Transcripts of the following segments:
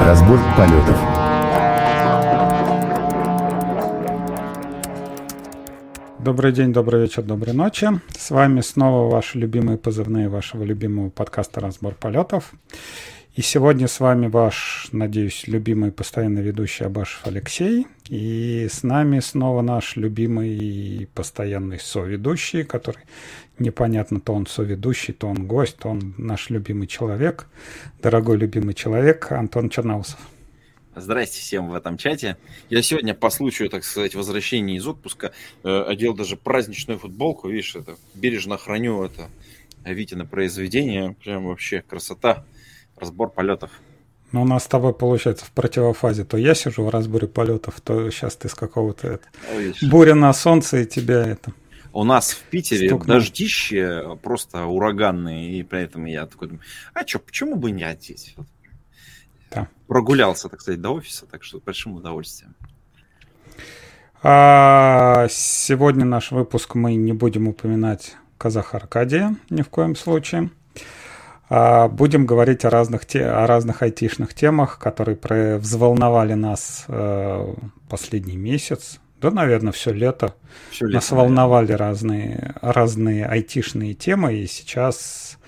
Разбор полетов. Добрый день, добрый вечер, доброй ночи. С вами снова ваши любимые позывные вашего любимого подкаста «Разбор полетов». И сегодня с вами ваш, надеюсь, любимый постоянно ведущий Абашев Алексей. И с нами снова наш любимый и постоянный соведущий, который непонятно, то он соведущий, то он гость, то он наш любимый человек, дорогой любимый человек Антон Черноусов. Здрасте всем в этом чате. Я сегодня по случаю, так сказать, возвращения из отпуска э, одел даже праздничную футболку. Видишь, это бережно храню это Витина произведение. Прям вообще красота разбор полетов. Ну, у нас с тобой получается в противофазе. То я сижу в разборе полетов, то сейчас ты с какого-то буря на солнце и тебя это. У нас в Питере стукнул. дождище просто ураганные, и при этом я такой думаю, а что, почему бы не одеть? Да. Прогулялся, так сказать, до офиса, так что с большим удовольствием. А, сегодня наш выпуск мы не будем упоминать казаха Аркадия ни в коем случае. А, будем говорить о разных, те, о разных айтишных темах, которые взволновали нас э, последний месяц. Да, наверное, все лето. Все лето нас волновали разные, разные айтишные темы, и сейчас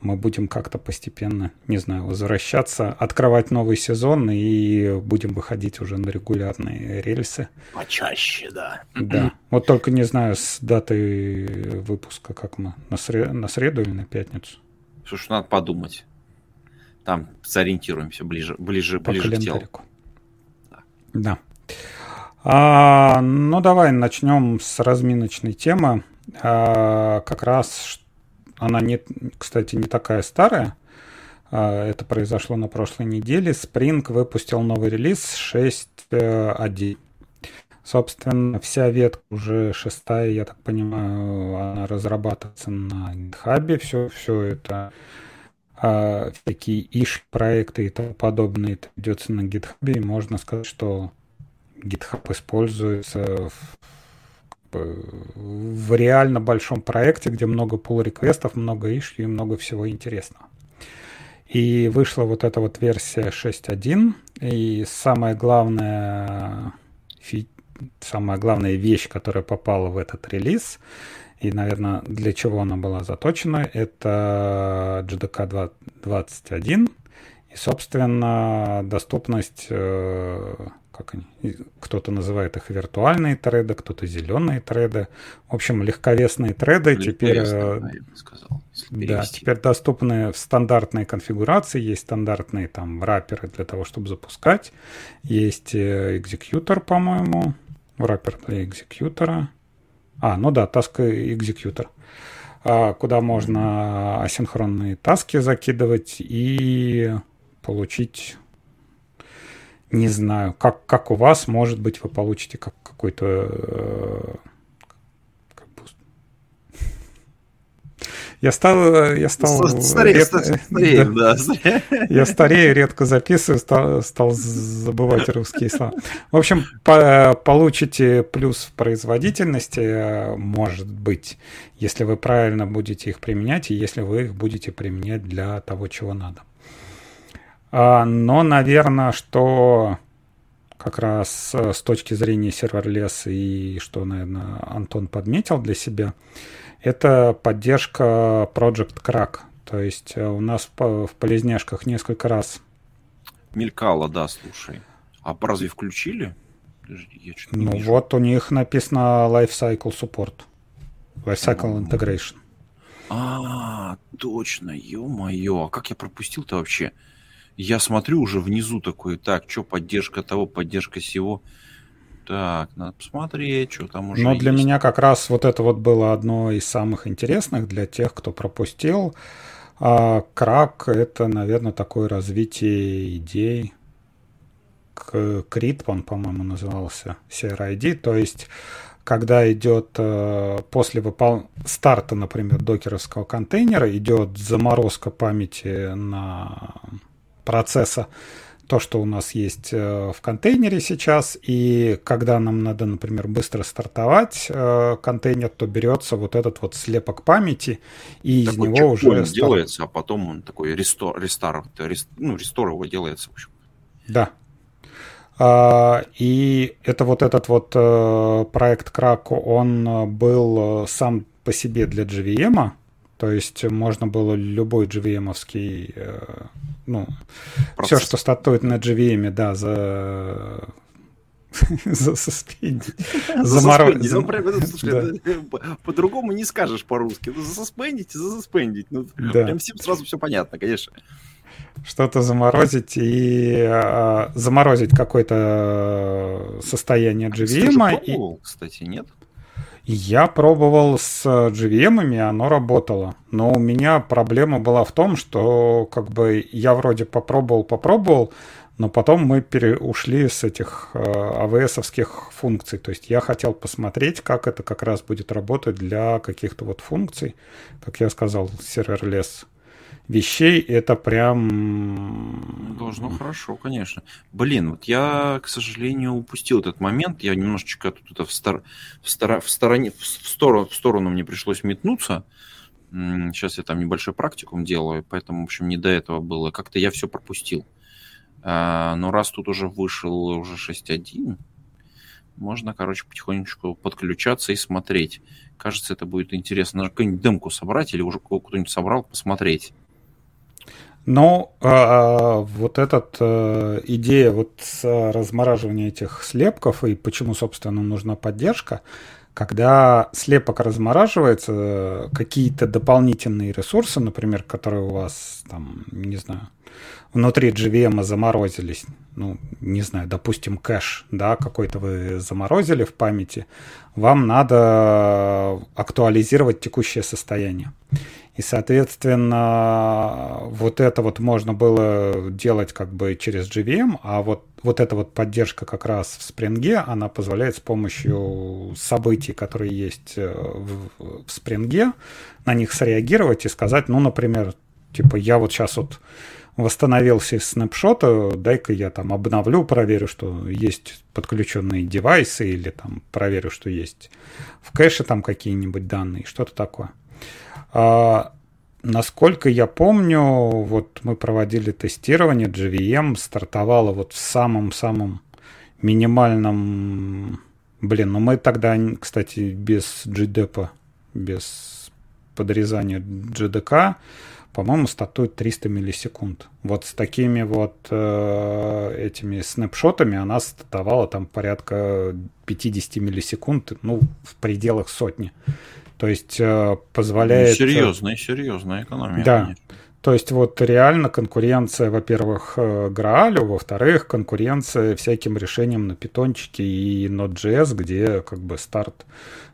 мы будем как-то постепенно, не знаю, возвращаться, открывать новый сезон и будем выходить уже на регулярные рельсы. Почаще, да. Да. Вот только не знаю с датой выпуска, как мы, на, сред... на среду или на пятницу. Слушай, надо подумать. Там сориентируемся ближе, ближе, По ближе к телу. Да. да. А, ну, давай начнем с разминочной темы. А, как раз она, не, кстати, не такая старая. А, это произошло на прошлой неделе. Spring выпустил новый релиз 6.1. Собственно, вся ветка уже шестая, я так понимаю, она разрабатывается на GitHub. Все, все это всякие иш проекты и тому подобное это ведется на GitHub. И можно сказать, что GitHub используется в, в реально большом проекте, где много pull реквестов много иш и много всего интересного. И вышла вот эта вот версия 6.1. И самое главное фи самая главная вещь, которая попала в этот релиз, и, наверное, для чего она была заточена, это GDK 21 и, собственно, доступность, э, как они, кто-то называет их виртуальные треды, кто-то зеленые треды. В общем, легковесные треды теперь, э, сказал, да, теперь доступны в стандартной конфигурации. Есть стандартные там раперы для того, чтобы запускать. Есть э, экзекьютор, по-моему, wrapper для экзекьютора. А, ну да, task экзекьютор, куда можно асинхронные таски закидывать и получить, не знаю, как, как у вас, может быть, вы получите как какой-то э, Я стал, я стал старее, ред... старее, да. да. Я старею, редко записываю, стал, стал забывать русские слова. В общем, по, получите плюс в производительности, может быть, если вы правильно будете их применять и если вы их будете применять для того, чего надо. А, но, наверное, что как раз с точки зрения серверлес и что, наверное, Антон подметил для себя – это поддержка Project Crack. То есть э, у нас в полезняшках несколько раз... Мелькало, да, слушай. А разве включили? Я ну вижу. вот у них написано Lifecycle Support. Lifecycle Integration. А, точно, ё-моё. А как я пропустил-то вообще? Я смотрю уже внизу такой, так, что поддержка того, поддержка всего. Так, надо посмотреть, что там уже Но для есть. меня как раз вот это вот было одно из самых интересных для тех, кто пропустил. А крак — это, наверное, такое развитие идей. Крит, он, по-моему, назывался, CRID, то есть когда идет э, после выпол... старта, например, докеровского контейнера, идет заморозка памяти на процесса, то, что у нас есть э, в контейнере сейчас, и когда нам надо, например, быстро стартовать э, контейнер, то берется вот этот вот слепок памяти, и такой из него уже... делается, а потом он такой рестор, рестар, рест, ну, рестор его делается, в общем. Да. А, и это вот этот вот э, проект Крако, он был сам по себе для JVM, то есть можно было любой JVM-овский, э, ну, Процесс. все, что стартует на JVM, да, за Засуспендить. Заморозить. Ну, по-другому не скажешь по-русски. Ну, засуспендить и засуспендить. Ну, прям всем сразу все понятно, конечно. Что-то заморозить и а, заморозить какое-то состояние JVM. А кстати, нет? Я пробовал с JVM, оно работало. Но у меня проблема была в том, что как бы я вроде попробовал, попробовал, но потом мы пере, ушли с этих э, AWS-овских функций. То есть я хотел посмотреть, как это как раз будет работать для каких-то вот функций. Как я сказал, serverless вещей, это прям... Должно хорошо, конечно. Блин, вот я, к сожалению, упустил этот момент. Я немножечко тут в, стор... в, стор... в, стороне... в, сторону... в сторону мне пришлось метнуться. Сейчас я там небольшой практикум делаю, поэтому, в общем, не до этого было. Как-то я все пропустил. А, но раз тут уже вышел уже 6.1, можно, короче, потихонечку подключаться и смотреть. Кажется, это будет интересно. Надо какую-нибудь демку собрать или уже кто-нибудь собрал, посмотреть. Ну, а, вот эта э, идея вот с размораживания этих слепков и почему, собственно, нужна поддержка, когда слепок размораживается, какие-то дополнительные ресурсы, например, которые у вас там, не знаю, внутри JVM заморозились, ну, не знаю, допустим, кэш, да, какой-то вы заморозили в памяти, вам надо актуализировать текущее состояние. И, соответственно, вот это вот можно было делать как бы через JVM, а вот, вот эта вот поддержка как раз в Spring, она позволяет с помощью событий, которые есть э, в, в Spring, на них среагировать и сказать, ну, например, типа, я вот сейчас вот восстановился из снапшота, дай-ка я там обновлю, проверю, что есть подключенные девайсы, или там проверю, что есть в кэше там какие-нибудь данные, что-то такое. А, насколько я помню, вот мы проводили тестирование, JVM стартовало вот в самом-самом минимальном... Блин, ну мы тогда, кстати, без GDP, без подрезания GDK, по-моему, стартует 300 миллисекунд. Вот с такими вот э, этими снапшотами она стартовала там порядка 50 миллисекунд, ну, в пределах сотни. То есть э, позволяет... Ну, серьезная, серьезная экономия. Да. Конечно. То есть вот реально конкуренция, во-первых, э, Граалю, во-вторых, конкуренция всяким решениям на питончике и Node.js, где как бы старт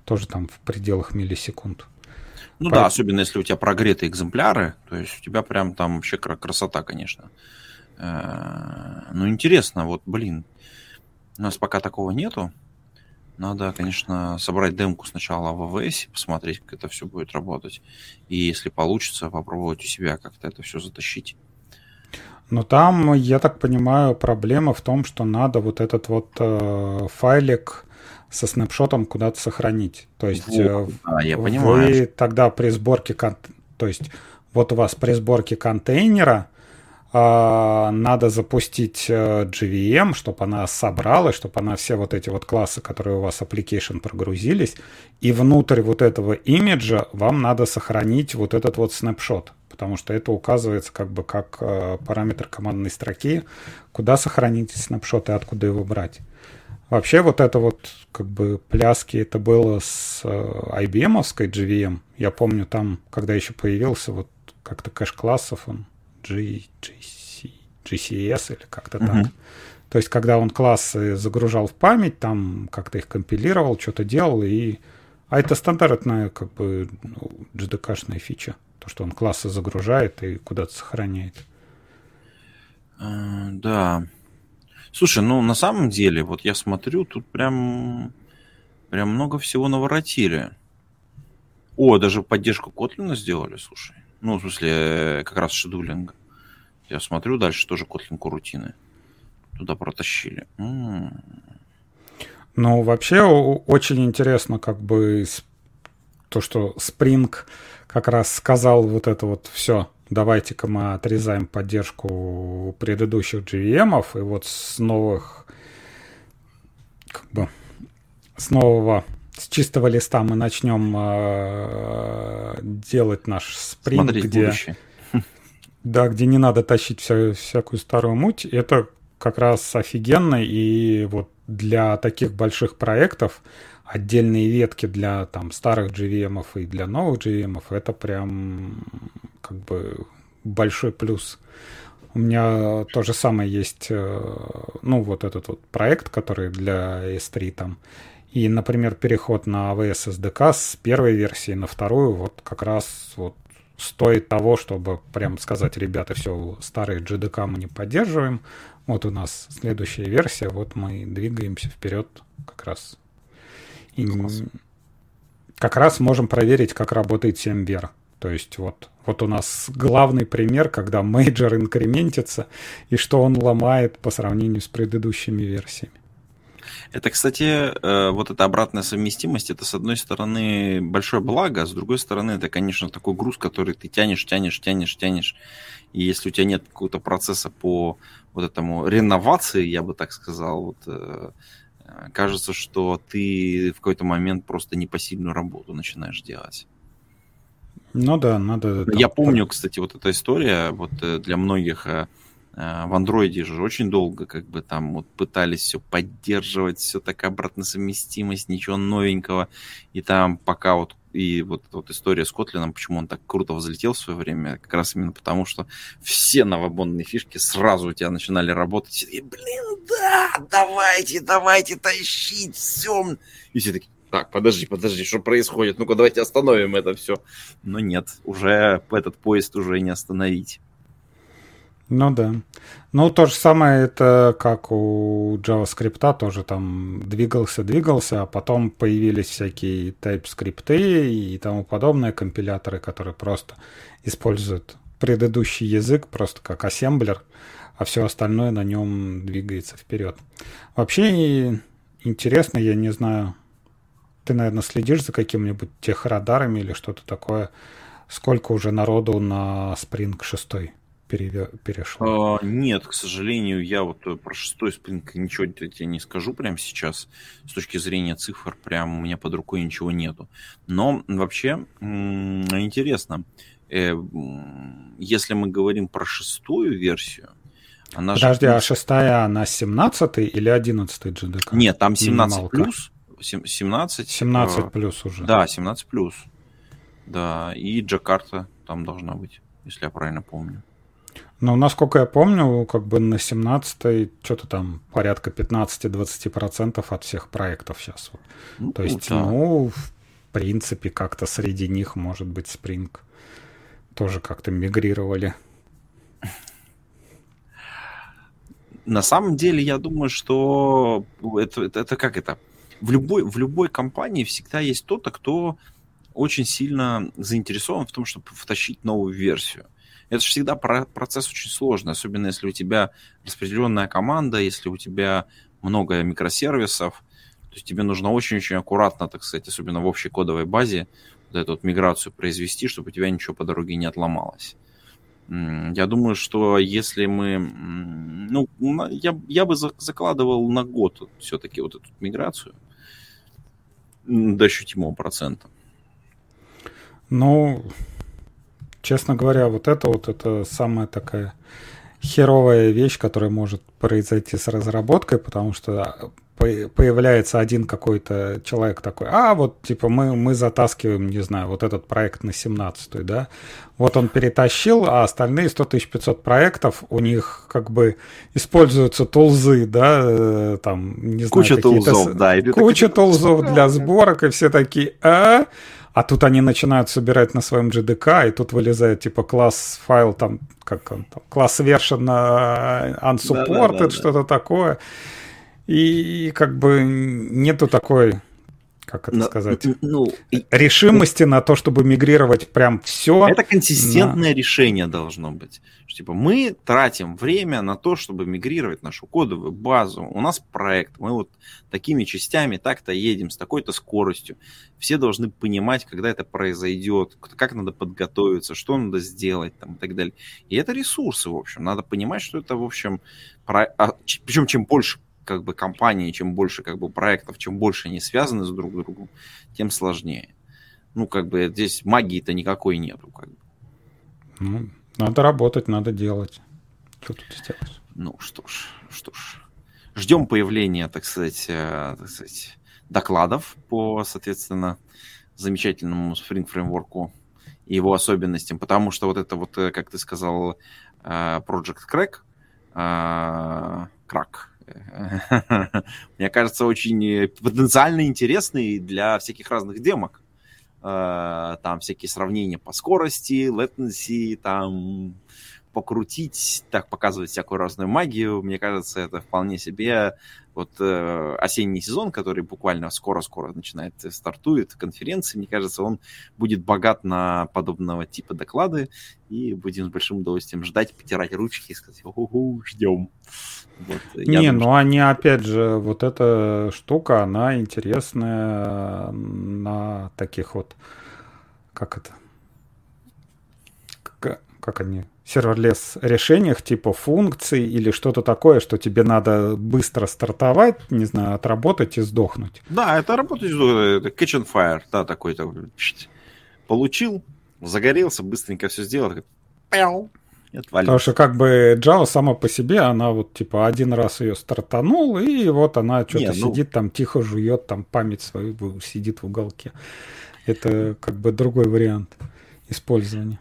тоже там в пределах миллисекунд. Ну По... да, особенно если у тебя прогретые экземпляры, то есть у тебя прям там вообще красота, конечно. Э, ну, интересно, вот, блин, у нас пока такого нету. Надо, конечно, собрать демку сначала в АВС, посмотреть, как это все будет работать. И если получится, попробовать у себя как-то это все затащить. Но там, я так понимаю, проблема в том, что надо вот этот вот э, файлик со снапшотом куда-то сохранить. То есть вот, э, да, я понимаю. вы тогда при сборке, кон... то есть вот у вас при сборке контейнера надо запустить э, JVM, чтобы она собрала, чтобы она все вот эти вот классы, которые у вас application прогрузились, и внутрь вот этого имиджа вам надо сохранить вот этот вот снапшот потому что это указывается как бы как э, параметр командной строки, куда сохранить снапшот и откуда его брать. Вообще вот это вот как бы пляски, это было с IBM-овской GVM. Я помню там, когда еще появился вот как-то кэш классов, он G, GC, GCS или как-то uh-huh. так. То есть, когда он классы загружал в память, там как-то их компилировал, что-то делал, и... А это стандартная как бы ну, GDK-шная фича. То, что он классы загружает и куда-то сохраняет. Uh, да. Слушай, ну на самом деле, вот я смотрю, тут прям, прям много всего наворотили. О, даже поддержку Kotlin сделали, слушай. Ну, в смысле, как раз шедулинг. Я смотрю, дальше тоже Kotlin рутины. Туда протащили. М-м. Ну, вообще очень интересно, как бы то, что Spring как раз сказал вот это вот все. давайте-ка мы отрезаем поддержку предыдущих GVM, и вот с новых, как бы, с нового, с чистого листа мы начнем э, делать наш спринт, Смотреть где, будущее. да, где не надо тащить вся, всякую старую муть. Это как раз офигенно, и вот для таких больших проектов отдельные ветки для там старых GVM и для новых GVM, это прям как бы большой плюс. У меня то же самое есть, э, ну, вот этот вот проект, который для S3 там. И, например, переход на AWS SDK с первой версии на вторую вот как раз вот стоит того, чтобы прям сказать, ребята, все, старые GDK мы не поддерживаем, вот у нас следующая версия, вот мы двигаемся вперед как раз. И как раз можем проверить, как работает 7VR. То есть вот, вот у нас главный пример, когда major инкрементится и что он ломает по сравнению с предыдущими версиями. Это, кстати, э, вот эта обратная совместимость, это, с одной стороны, большое благо, а с другой стороны, это, конечно, такой груз, который ты тянешь, тянешь, тянешь, тянешь. И если у тебя нет какого-то процесса по вот этому реновации, я бы так сказал, вот, э, кажется, что ты в какой-то момент просто непосильную работу начинаешь делать. Ну да, надо... Я помню, кстати, вот эта история, вот э, для многих э, в андроиде же очень долго как бы там вот пытались все поддерживать, все так обратно совместимость, ничего новенького. И там пока вот и вот вот история с Котлином, почему он так круто взлетел в свое время, как раз именно потому, что все новобонные фишки сразу у тебя начинали работать. И, блин, да, давайте, давайте тащить, все. И все такие, так, подожди, подожди, что происходит? Ну-ка, давайте остановим это все. Но нет, уже этот поезд уже не остановить. Ну да. Ну, то же самое это как у JavaScript тоже там двигался, двигался, а потом появились всякие TypeScript и тому подобное компиляторы, которые просто используют предыдущий язык просто как ассемблер, а все остальное на нем двигается вперед. Вообще интересно, я не знаю, ты, наверное, следишь за каким-нибудь техрадарами или что-то такое, сколько уже народу на Spring 6? Перешло? А, нет, к сожалению, я вот э, про шестой спринг ничего тебе не скажу прямо сейчас. С точки зрения цифр, прям у меня под рукой ничего нету. Но вообще интересно, э, если мы говорим про шестую версию, она Подожди, же... а шестая, она 17 или 11 GDK? Нет, там 17 Минималка. плюс. 17. 17 э, плюс уже. Да, 17 плюс. Да, и Джакарта там должна быть, если я правильно помню. Ну, насколько я помню, как бы на 17 что-то там порядка 15-20% от всех проектов сейчас. Ну, То есть, да. ну, в принципе, как-то среди них, может быть, Spring тоже как-то мигрировали. На самом деле, я думаю, что это, это, это как это? В любой, в любой компании всегда есть кто-то, кто очень сильно заинтересован в том, чтобы втащить новую версию. Это же всегда процесс очень сложный, особенно если у тебя распределенная команда, если у тебя много микросервисов, то есть тебе нужно очень-очень аккуратно, так сказать, особенно в общей кодовой базе, вот эту вот миграцию произвести, чтобы у тебя ничего по дороге не отломалось. Я думаю, что если мы... Ну, я, я бы закладывал на год все-таки вот эту миграцию до ощутимого процента. Ну, честно говоря, вот это вот это самая такая херовая вещь, которая может произойти с разработкой, потому что появляется один какой-то человек такой, а вот типа мы, мы затаскиваем, не знаю, вот этот проект на 17 да, вот он перетащил, а остальные 100 500 проектов, у них как бы используются тулзы, да, э, там, не знаю, куча тулзов, да, куча тулзов для сборок, и все такие, а, а тут они начинают собирать на своем GDK, и тут вылезает типа класс файл, там, как он там, класс version uh, unsupported, да, да, да, что-то такое. И, и как бы нету такой как это Но, сказать, ну, решимости на то, чтобы мигрировать прям все. Это консистентное на... решение должно быть. Что, типа мы тратим время на то, чтобы мигрировать нашу кодовую базу. У нас проект, мы вот такими частями так-то едем с такой-то скоростью. Все должны понимать, когда это произойдет, как надо подготовиться, что надо сделать там, и так далее. И это ресурсы, в общем. Надо понимать, что это, в общем, про... а, причем чем больше как бы компании, чем больше как бы проектов, чем больше они связаны с друг другом, тем сложнее. Ну, как бы здесь магии-то никакой нету. Как бы. Ну, надо работать, надо делать. Что тут сделаешь? Ну, что ж, что ж. Ждем появления, так сказать, э, так сказать, докладов по, соответственно, замечательному Spring фреймворку и его особенностям, потому что вот это вот, э, как ты сказал, э, Project Crack, Crack, мне кажется, очень потенциально интересный для всяких разных демок. Э, там всякие сравнения по скорости, latency, там покрутить, так показывать всякую разную магию. Мне кажется, это вполне себе вот э, осенний сезон, который буквально скоро-скоро начинает, э, стартует, конференции, мне кажется, он будет богат на подобного типа доклады, и будем с большим удовольствием ждать, потирать ручки и сказать, ого, ждем. Вот, Не, думаю, ну что... они, опять же, вот эта штука, она интересная на таких вот, как это, как, как они, серверлес решениях типа функций или что-то такое, что тебе надо быстро стартовать, не знаю, отработать и сдохнуть. Да, это работать, это catch and fire, да, такой, такой получил, загорелся, быстренько все сделал, пяу, Потому что как бы Java сама по себе, она вот типа один раз ее стартанул, и вот она что-то ну... сидит там, тихо жует, там память свою сидит в уголке. Это как бы другой вариант использования.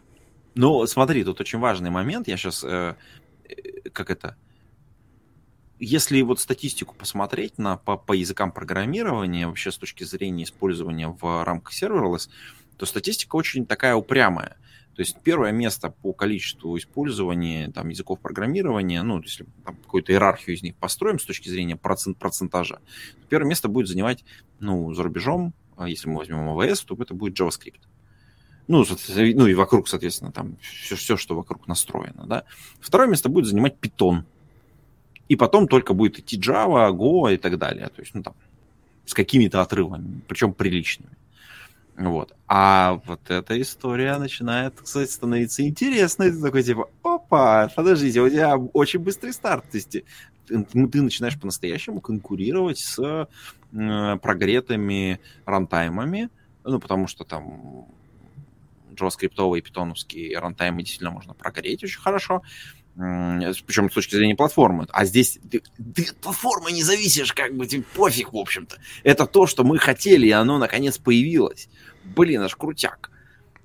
Ну, смотри, тут очень важный момент. Я сейчас, э, э, как это, если вот статистику посмотреть на, по, по языкам программирования, вообще с точки зрения использования в рамках serverless, то статистика очень такая упрямая. То есть первое место по количеству использования там, языков программирования, ну, если там, какую-то иерархию из них построим с точки зрения процент, процентажа, первое место будет занимать, ну, за рубежом, а если мы возьмем AWS, то это будет JavaScript. Ну, ну и вокруг, соответственно, там все, все, что вокруг настроено, да. Второе место будет занимать Python. И потом только будет идти Java, Go и так далее. То есть, ну, там, с какими-то отрывами, причем приличными. Вот. А вот эта история начинает, кстати, становиться интересной. Ты такой, типа, опа, подождите, у тебя очень быстрый старт. То есть ты, ты начинаешь по-настоящему конкурировать с э, прогретыми рантаймами, ну, потому что там И питоновские рантаймы действительно можно прогреть очень хорошо, причем с точки зрения платформы. А здесь ты, ты от платформы не зависишь, как бы тебе пофиг, в общем-то. Это то, что мы хотели, и оно наконец появилось. Блин, аж крутяк.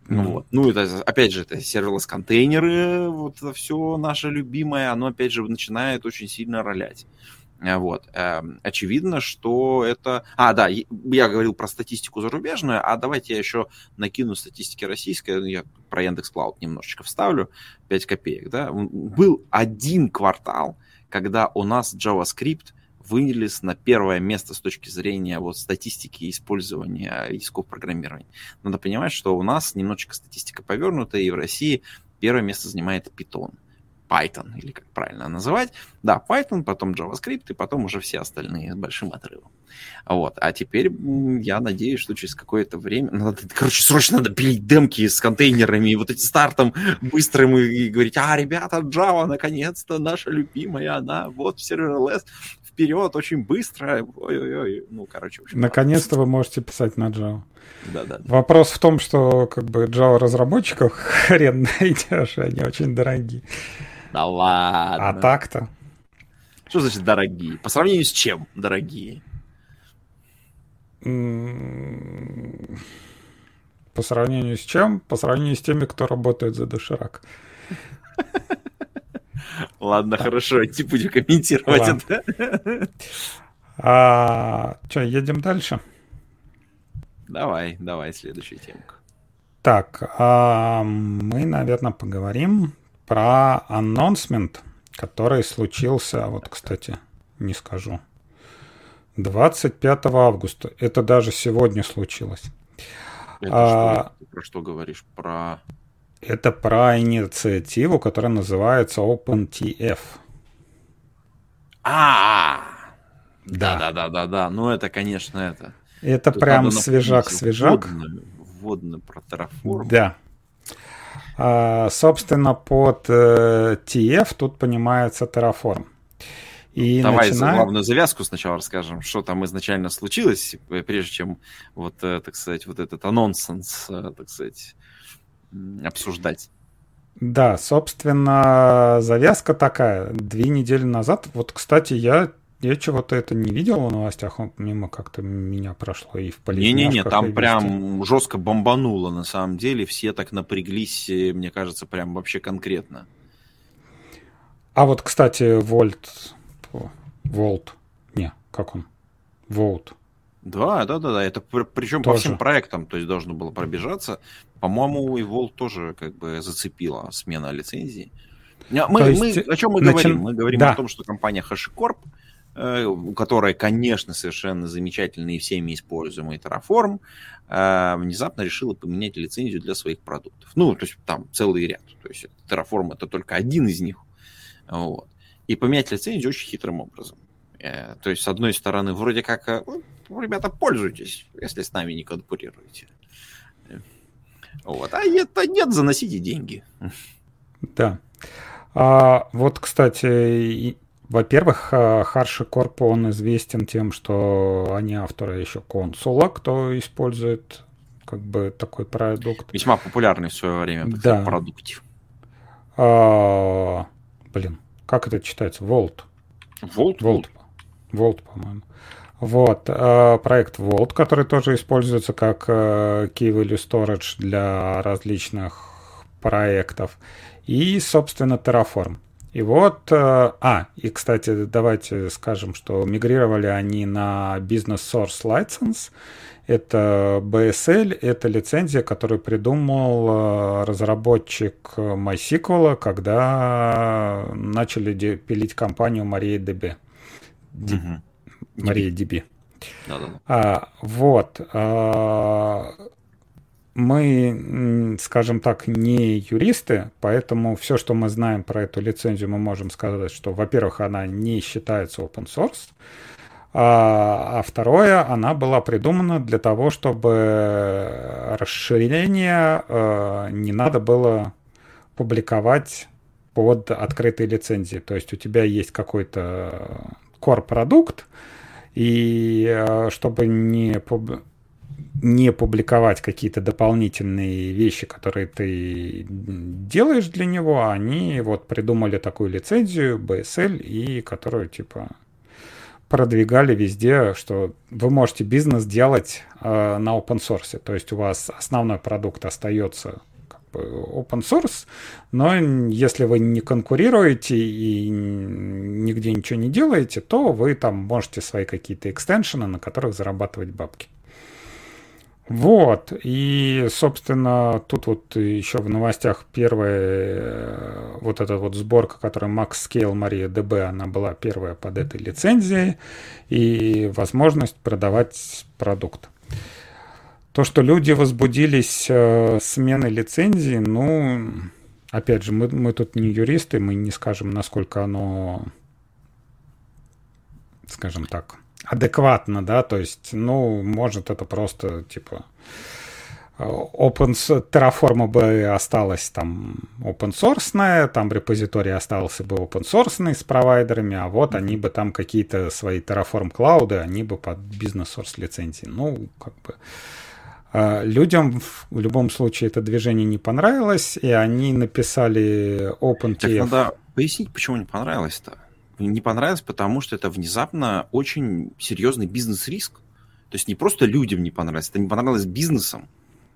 Mm-hmm. Вот. Ну, это, опять же, это serverless контейнеры, вот это все наше любимое, оно, опять же, начинает очень сильно ролять. Э, вот. Эм, очевидно, что это... А, да, я говорил про статистику зарубежную, а давайте я еще накину статистики российской. Ну, я про Яндекс Клауд немножечко вставлю, 5 копеек, да. Был один квартал, когда у нас JavaScript вылез на первое место с точки зрения вот статистики использования языков программирования. Надо понимать, что у нас немножечко статистика повернута, и в России первое место занимает Python. Python, или как правильно называть. Да, Python, потом JavaScript, и потом уже все остальные с большим отрывом. Вот. А теперь я надеюсь, что через какое-то время... Надо, короче, срочно надо пилить демки с контейнерами, и вот этим стартом быстрым, и говорить, а, ребята, Java, наконец-то, наша любимая, она вот в serverless, вперед, очень быстро. Ой-ой-ой. Ну, короче, общем, Наконец-то вы можете писать на Java. Да, да, да. Вопрос в том, что как бы Java разработчиков хрен найдешь, они очень дорогие. Да ладно. А так-то? Что значит дорогие? По сравнению с чем дорогие? По сравнению с чем? По сравнению с теми, кто работает за доширак. Ладно, хорошо, не будем комментировать это. А, что, едем дальше? Давай, давай, следующая темка. Так, а мы, наверное, поговорим про анонсмент, который случился, вот, кстати, не скажу, 25 августа. Это даже сегодня случилось. Это а, что, про что говоришь? Про... Это про инициативу, которая называется OpenTF. А, да, да, да, да, да. Ну это, конечно, это. Это Тут прям свежак-свежак. Вводный про Terraform. Да. А, собственно, под э, TF тут понимается Terraform. И Давай начинаем... главную завязку сначала расскажем, что там изначально случилось, прежде чем вот, э, так сказать, вот этот анонсенс, э, так сказать, обсуждать. Да, собственно, завязка такая. Две недели назад, вот, кстати, я, я чего-то это не видел в новостях, он мимо как-то меня прошло и в Не-не-не, там прям жестко бомбануло на самом деле, все так напряглись, мне кажется, прям вообще конкретно. А вот, кстати, Вольт, Волт, не, как он, Волт. Да, да, да, да. Это причем тоже. по всем проектам, то есть должно было пробежаться. По-моему, и Волт тоже как бы зацепила смена лицензии. Мы, мы, о чем мы начи... говорим? Мы говорим да. о том, что компания HashiCorp, э, у которой, конечно, совершенно замечательный и всеми используемый Terraform, э, внезапно решила поменять лицензию для своих продуктов. Ну, то есть там целый ряд. То есть Terraform это только один из них. Вот. И поменять лицензию очень хитрым образом. Э, то есть, с одной стороны, вроде как, ну, ребята, пользуйтесь, если с нами не конкурируете. Вот. А а нет, заносите деньги. Да. А, вот, кстати, во-первых, Харши Корп, он известен тем, что они авторы еще консула, кто использует как бы такой продукт. Весьма популярный в свое время да. продукт. А, блин, как это читается? Волт. Волт? Волт. Волт, по-моему. Вот, э, проект Volt, который тоже используется как э, Key Value Storage для различных проектов. И, собственно, Terraform. И вот, э, а, и, кстати, давайте скажем, что мигрировали они на Business Source License. Это BSL, это лицензия, которую придумал разработчик MySQL, когда начали пилить компанию MariaDB. Угу. Мария Диби. А, вот. А, мы, скажем так, не юристы, поэтому все, что мы знаем про эту лицензию, мы можем сказать, что, во-первых, она не считается open source, а, а второе, она была придумана для того, чтобы расширение э, не надо было публиковать под открытой лицензией. То есть у тебя есть какой-то core продукт, и э, чтобы не, пуб... не публиковать какие-то дополнительные вещи, которые ты делаешь для него, они вот придумали такую лицензию BSL, и которую типа продвигали везде, что вы можете бизнес делать э, на open source. То есть у вас основной продукт остается open source, но если вы не конкурируете и нигде ничего не делаете, то вы там можете свои какие-то экстеншены, на которых зарабатывать бабки. Вот, и, собственно, тут вот еще в новостях первая э, вот эта вот сборка, которая Max Scale Maria DB, она была первая под этой лицензией, и возможность продавать продукт. То, что люди возбудились э, сменой лицензии, ну, опять же, мы, мы тут не юристы, мы не скажем, насколько оно, скажем так, адекватно, да, то есть, ну, может, это просто, типа, open Terraform бы осталась там open source, там репозиторий остался бы open source с провайдерами, а вот они бы там какие-то свои Terraform клауды, они бы под бизнес-сорс лицензии. Ну, как бы а, людям в любом случае это движение не понравилось, и они написали OpenTF. Так надо пояснить, почему не понравилось-то. Не понравилось, потому что это внезапно очень серьезный бизнес-риск. То есть не просто людям не понравилось, это не понравилось бизнесам,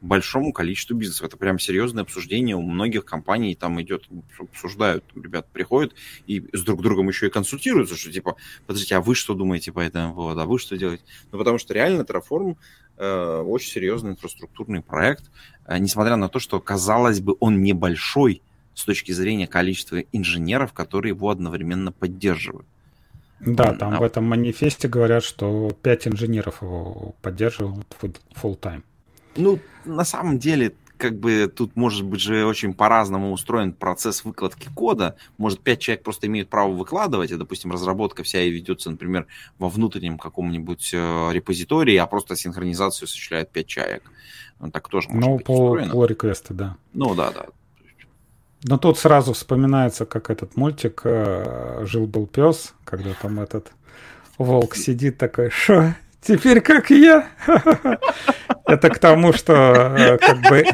большому количеству бизнесов. Это прям серьезное обсуждение у многих компаний там идет, обсуждают, ребят приходят и с друг другом еще и консультируются, что типа, подождите, а вы что думаете по этому поводу, а вы что делаете? Ну, потому что реально Terraform Э, очень серьезный инфраструктурный проект, э, несмотря на то, что, казалось бы, он небольшой с точки зрения количества инженеров, которые его одновременно поддерживают. Да, там а... в этом манифесте говорят, что пять инженеров его поддерживают full time. Ну, на самом деле, как бы тут может быть же очень по-разному устроен процесс выкладки кода. Может, пять человек просто имеют право выкладывать, и, допустим, разработка вся и ведется, например, во внутреннем каком-нибудь э, репозитории, а просто синхронизацию осуществляет пять человек. Ну, так тоже может ну, быть по, устроено. по реквесту, да. Ну, да, да. Но тут сразу вспоминается, как этот мультик э, «Жил-был пес», когда там этот волк сидит такой, что теперь как я? Это к тому, что э, как бы...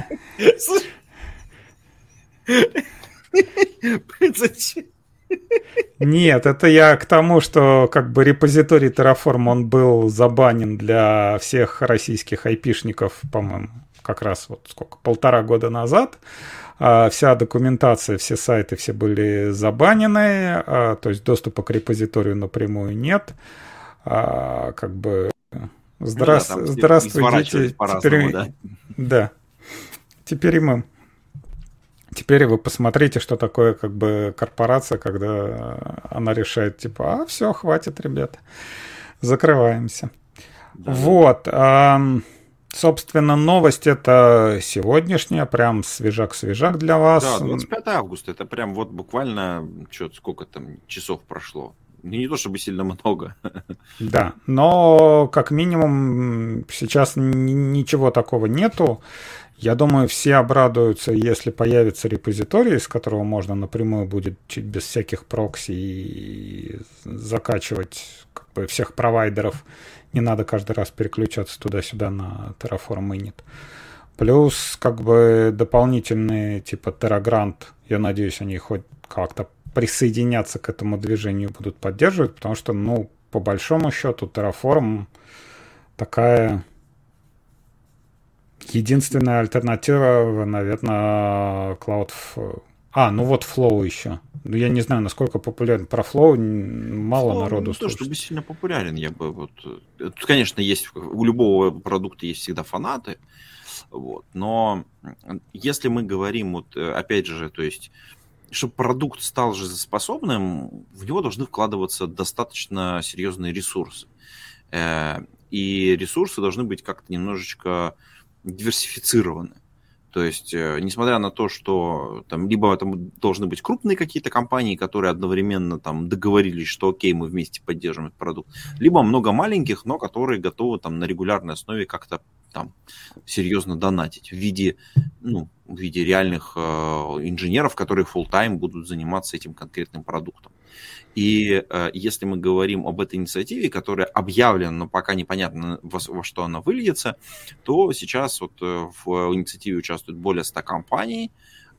Нет, это я к тому, что как бы репозиторий Terraform, он был забанен для всех российских айпишников, по-моему, как раз вот сколько, полтора года назад. А вся документация, все сайты, все были забанены, а, то есть доступа к репозиторию напрямую нет. А, как бы Здра... Ну, да, Здравствуйте. Теперь... Да? да. Теперь и мы. Теперь вы посмотрите, что такое как бы корпорация, когда она решает, типа, а, все, хватит, ребята, закрываемся. Да. Вот. А, собственно, новость это сегодняшняя, прям свежак-свежак для вас. Да, 25 августа, это прям вот буквально, что сколько там часов прошло. Не то чтобы сильно много. Да, но как минимум сейчас ничего такого нету. Я думаю, все обрадуются, если появится репозиторий, из которого можно напрямую будет чуть без всяких прокси и закачивать всех провайдеров. Не надо каждый раз переключаться туда-сюда на Terraform Init. Плюс как бы дополнительные типа TerraGrant, я надеюсь, они хоть как-то присоединяться к этому движению будут поддерживать, потому что, ну, по большому счету, Terraform такая единственная альтернатива, наверное, Cloud... А, ну вот Flow еще. Ну, я не знаю, насколько популярен. Про Flow мало Flow, народу не слушает. то, чтобы сильно популярен, я бы вот... Тут, конечно, есть у любого продукта есть всегда фанаты, вот, но если мы говорим вот, опять же, то есть чтобы продукт стал жизнеспособным, в него должны вкладываться достаточно серьезные ресурсы. Э, и ресурсы должны быть как-то немножечко диверсифицированы. То есть, э, несмотря на то, что там либо там должны быть крупные какие-то компании, которые одновременно там договорились, что окей, мы вместе поддержим этот продукт, либо много маленьких, но которые готовы там на регулярной основе как-то там серьезно донатить в виде, ну, в виде реальных э, инженеров, которые full time будут заниматься этим конкретным продуктом. И э, если мы говорим об этой инициативе, которая объявлена, но пока непонятно, во, во что она выльется, то сейчас вот э, в инициативе участвует более 100 компаний,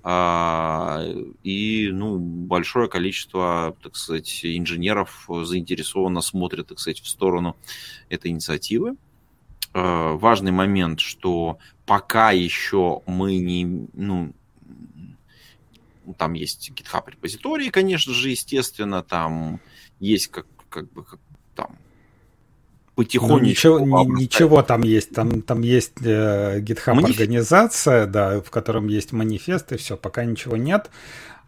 э, и ну, большое количество, так сказать, инженеров заинтересованно смотрят, так сказать, в сторону этой инициативы. Э, важный момент, что пока еще мы не, ну, там есть GitHub репозитории, конечно же, естественно, там есть как, как бы как, там потихонечку. Ну, ничего, ни, ничего там есть, там, там есть э, GitHub Маниф... организация, да, в котором есть манифест и все, пока ничего нет.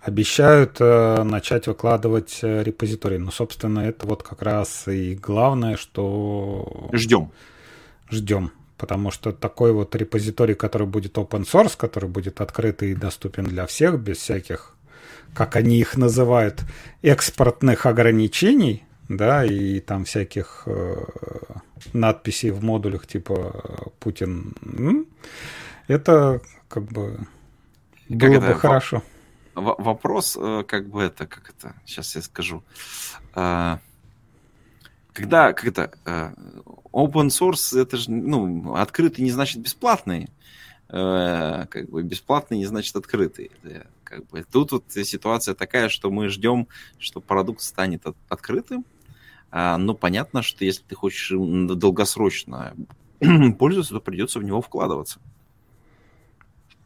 Обещают э, начать выкладывать э, репозитории. Ну, собственно, это вот как раз и главное, что... Ждем ждем. Потому что такой вот репозиторий, который будет open source, который будет открытый и доступен для всех, без всяких, как они их называют, экспортных ограничений, да, и там всяких э, надписей в модулях типа Путин, это как бы было как бы хорошо. Вопрос, э, как бы это, как это, сейчас я скажу. Э, когда, как это, э, open source, это же, ну, открытый не значит бесплатный. Э, как бы бесплатный не значит открытый. Как бы тут вот ситуация такая, что мы ждем, что продукт станет от, открытым. А, но понятно, что если ты хочешь долгосрочно пользоваться, то придется в него вкладываться.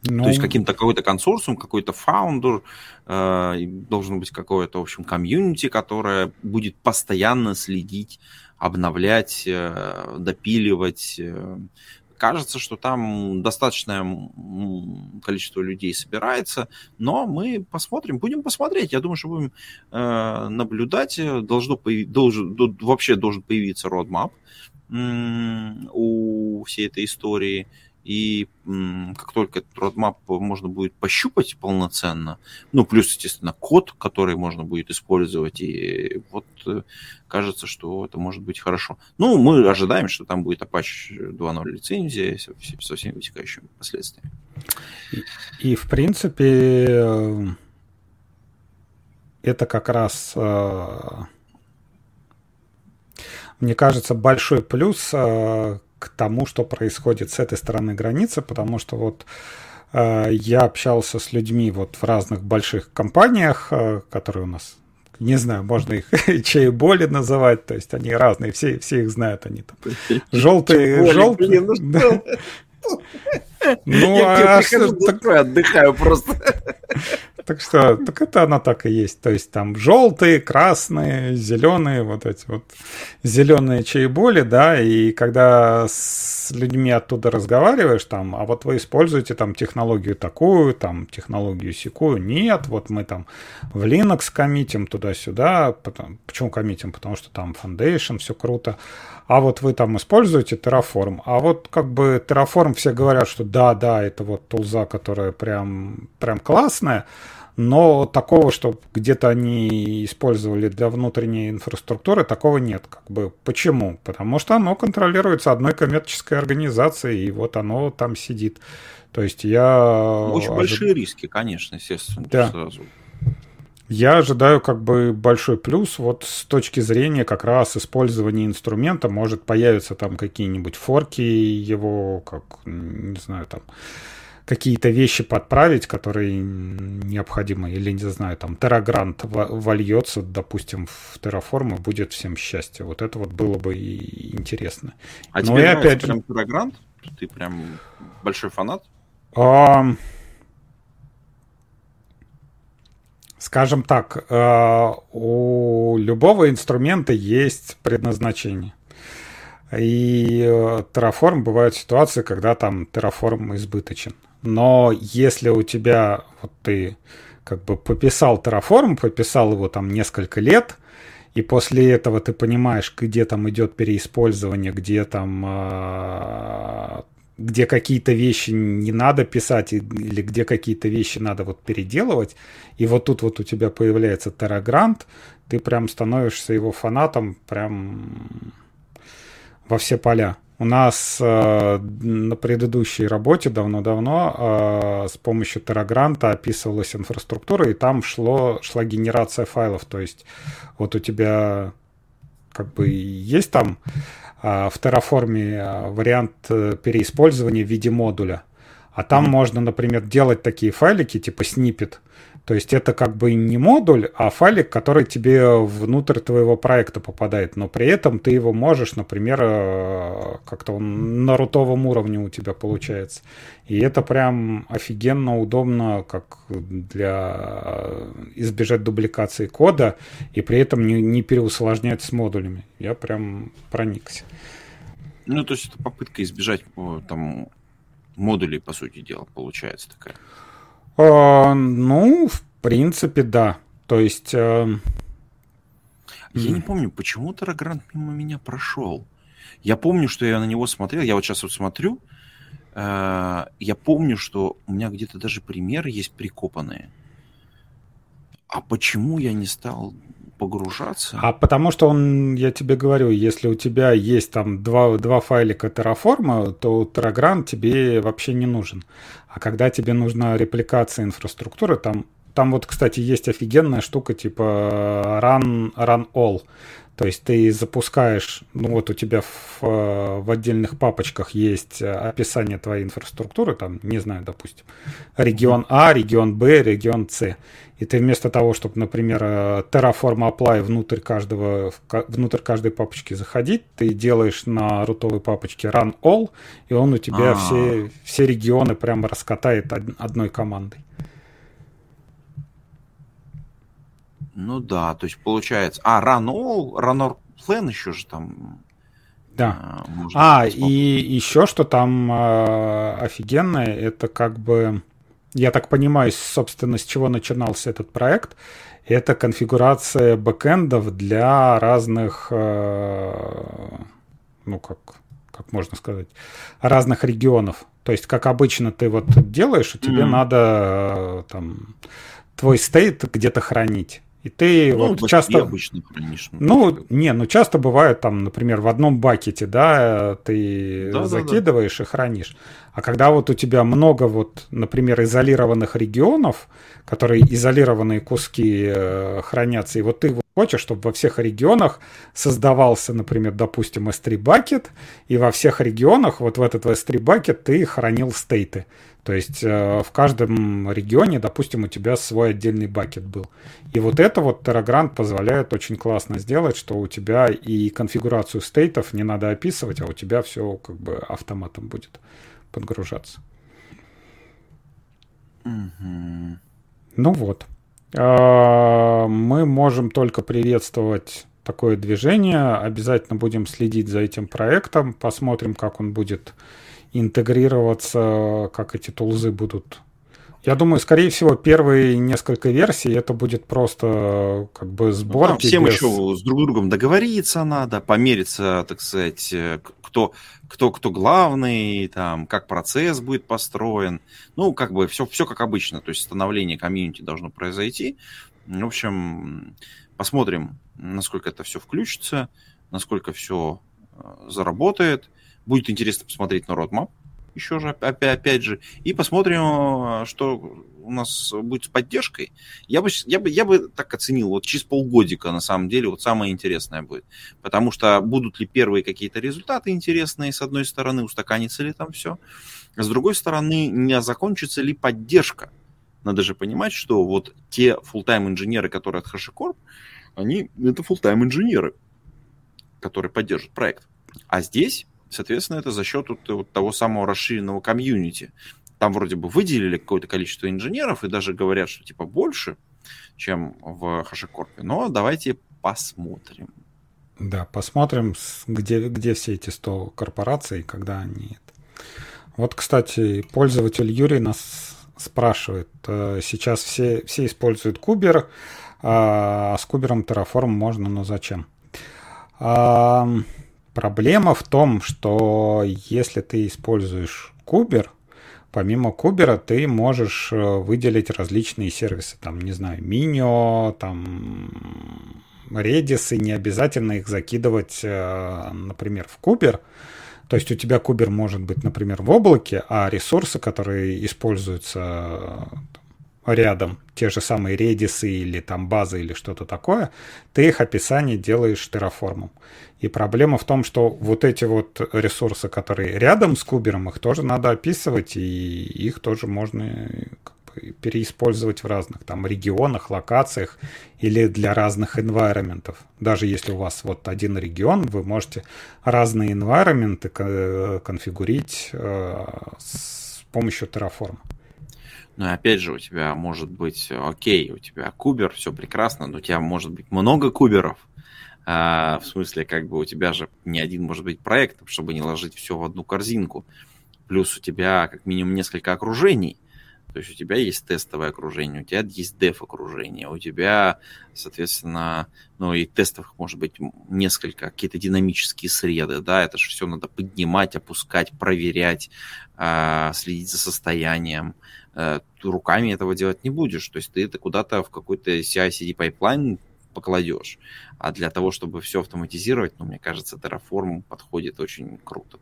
Ну... То есть каким-то какой-то консорциум, какой-то фаундер, э, должен быть какое-то, в общем, комьюнити, которое будет постоянно следить, обновлять, э, допиливать, э, кажется, что там достаточное количество людей собирается, но мы посмотрим, будем посмотреть. Я думаю, что будем э, наблюдать. Должно появ... должен, вообще должен появиться roadmap у всей этой истории. И как только этот roadmap можно будет пощупать полноценно, ну, плюс, естественно, код, который можно будет использовать, и вот э, кажется, что это может быть хорошо. Ну, мы ожидаем, что там будет Apache 2.0 лицензия со, со всеми вытекающими последствиями. И, и, в принципе, э, это как раз, э, мне кажется, большой плюс к тому, что происходит с этой стороны границы, потому что вот э, я общался с людьми вот в разных больших компаниях, э, которые у нас, не знаю, можно их чей боли называть, то есть они разные, все, все их знают, они там желтые, желтые. Ну, я а прихожу, отдыхаю просто. Так что, так это она так и есть. То есть там желтые, красные, зеленые, вот эти вот зеленые чаеболи, да, и когда с людьми оттуда разговариваешь, там, а вот вы используете там технологию такую, там, технологию секую, нет, вот мы там в Linux коммитим туда-сюда, потом, почему коммитим? Потому что там Foundation, все круто, а вот вы там используете Terraform, а вот как бы Terraform все говорят, что да, да, это вот тулза, которая прям, прям классная, но такого, что где-то они использовали для внутренней инфраструктуры, такого нет. Как бы. Почему? Потому что оно контролируется одной коммерческой организацией, и вот оно там сидит. То есть я... Очень ожид... большие риски, конечно, естественно. Да. Сразу. Я ожидаю как бы большой плюс вот с точки зрения как раз использования инструмента. Может появиться там какие-нибудь форки его, как, не знаю, там какие-то вещи подправить, которые необходимы, или, не знаю, там, Terragrant вольется, допустим, в и будет всем счастье. Вот это вот было бы и интересно. А Но тебе опять прям Terragrant? Ты прям большой фанат? А... Скажем так, э, у любого инструмента есть предназначение. И э, Terraform бывают ситуации, когда там Terraform избыточен. Но если у тебя, вот ты как бы пописал Terraform, пописал его там несколько лет, и после этого ты понимаешь, где там идет переиспользование, где там э, где какие-то вещи не надо писать или где какие-то вещи надо вот переделывать, и вот тут вот у тебя появляется Terragrant, ты прям становишься его фанатом прям во все поля. У нас э, на предыдущей работе давно-давно э, с помощью Террагранта описывалась инфраструктура, и там шло, шла генерация файлов. То есть вот у тебя как бы есть там э, в Terraform э, вариант э, переиспользования в виде модуля. А там можно, например, делать такие файлики, типа снипет, то есть это как бы не модуль, а файлик, который тебе внутрь твоего проекта попадает, но при этом ты его можешь, например, э, как-то он на рутовом уровне у тебя получается. И это прям офигенно удобно, как для э, избежать дубликации кода, и при этом не, не переусложнять с модулями. Я прям проникся. Ну, то есть это попытка избежать там модулей, по сути дела, получается такая. А, ну, в принципе, да. То есть... Э... Я не помню, почему Тарагрант мимо меня прошел. Я помню, что я на него смотрел. Я вот сейчас вот смотрю. Э, я помню, что у меня где-то даже примеры есть прикопанные. А почему я не стал погружаться. А потому что он, я тебе говорю, если у тебя есть там два, два файлика Terraform, то Terragrant тебе вообще не нужен. А когда тебе нужна репликация инфраструктуры, там, там вот, кстати, есть офигенная штука типа run, run all. То есть ты запускаешь, ну вот у тебя в, в отдельных папочках есть описание твоей инфраструктуры, там, не знаю, допустим, регион А, регион Б, регион С. И ты вместо того, чтобы, например, э, Terraform Apply внутрь, каждого, внутрь каждой папочки заходить, ты делаешь на рутовой папочке run all, и он у тебя все, все регионы прямо раскатает одной командой. Ну да, то есть получается... А, run all plan еще же там... Да. А, а и еще что там э, офигенное, это как бы, я так понимаю, собственно, с чего начинался этот проект, это конфигурация бэкэндов для разных, э, ну как, как можно сказать, разных регионов. То есть, как обычно ты вот делаешь, и тебе mm. надо э, там твой стейт где-то хранить. И ты ну, вот часто... обычно хранишь. Ну, не, ну часто бывает там, например, в одном бакете, да, ты да, закидываешь да, да. и хранишь. А когда вот у тебя много вот, например, изолированных регионов, которые изолированные куски э, хранятся, и вот ты хочешь, чтобы во всех регионах создавался, например, допустим, S3 бакет, и во всех регионах вот в этот S3 бакет ты хранил стейты. То есть э, в каждом регионе, допустим, у тебя свой отдельный бакет был. И вот это вот TerraGrant позволяет очень классно сделать, что у тебя и конфигурацию стейтов не надо описывать, а у тебя все как бы автоматом будет подгружаться. Mm-hmm. Ну вот. А, мы можем только приветствовать такое движение. Обязательно будем следить за этим проектом, посмотрим, как он будет интегрироваться, как эти тулзы будут. Я думаю, скорее всего, первые несколько версий это будет просто как бы сбор. Ну, всем без... еще с друг другом договориться надо, помериться, так сказать, кто, кто, кто главный, там, как процесс будет построен. Ну, как бы все, все как обычно. То есть становление комьюнити должно произойти. В общем, посмотрим, насколько это все включится, насколько все э, заработает. Будет интересно посмотреть на roadmap еще же, опять, же, и посмотрим, что у нас будет с поддержкой. Я бы, я, бы, я бы так оценил, вот через полгодика, на самом деле, вот самое интересное будет. Потому что будут ли первые какие-то результаты интересные, с одной стороны, устаканится ли там все, с другой стороны, не закончится ли поддержка. Надо же понимать, что вот те full-time инженеры, которые от HashiCorp, они это full-time инженеры, которые поддержат проект. А здесь Соответственно, это за счет вот, вот того самого расширенного комьюнити. Там вроде бы выделили какое-то количество инженеров и даже говорят, что типа больше, чем в HashiCorp. Но давайте посмотрим. Да, посмотрим, где, где все эти 100 корпораций, когда они... Вот, кстати, пользователь Юрий нас спрашивает. Э, сейчас все, все используют Кубер, а с Кубером Terraform можно, но зачем? Проблема в том, что если ты используешь Кубер, помимо Кубера ты можешь э, выделить различные сервисы, там, не знаю, Minio, там, Redis, и не обязательно их закидывать, э, например, в Кубер. То есть у тебя Кубер может быть, например, в облаке, а ресурсы, которые используются рядом, те же самые Redis или там базы или что-то такое, ты их описание делаешь терраформом. И проблема в том, что вот эти вот ресурсы, которые рядом с кубером, их тоже надо описывать, и их тоже можно как бы, переиспользовать в разных там регионах, локациях или для разных environment. Даже если у вас вот один регион, вы можете разные environment конфигурить э, с помощью Terraform. Ну и опять же, у тебя может быть, окей, у тебя кубер, все прекрасно, но у тебя может быть много куберов, а, в смысле, как бы у тебя же не один может быть проект, чтобы не ложить все в одну корзинку. Плюс у тебя как минимум несколько окружений. То есть у тебя есть тестовое окружение, у тебя есть dev окружение, у тебя, соответственно, ну и тестов может быть несколько, какие-то динамические среды, да, это же все надо поднимать, опускать, проверять, а, следить за состоянием. Э, руками этого делать не будешь. То есть ты это куда-то в какой-то CI-CD pipeline покладешь. А для того, чтобы все автоматизировать, ну, мне кажется, Terraform подходит очень круто.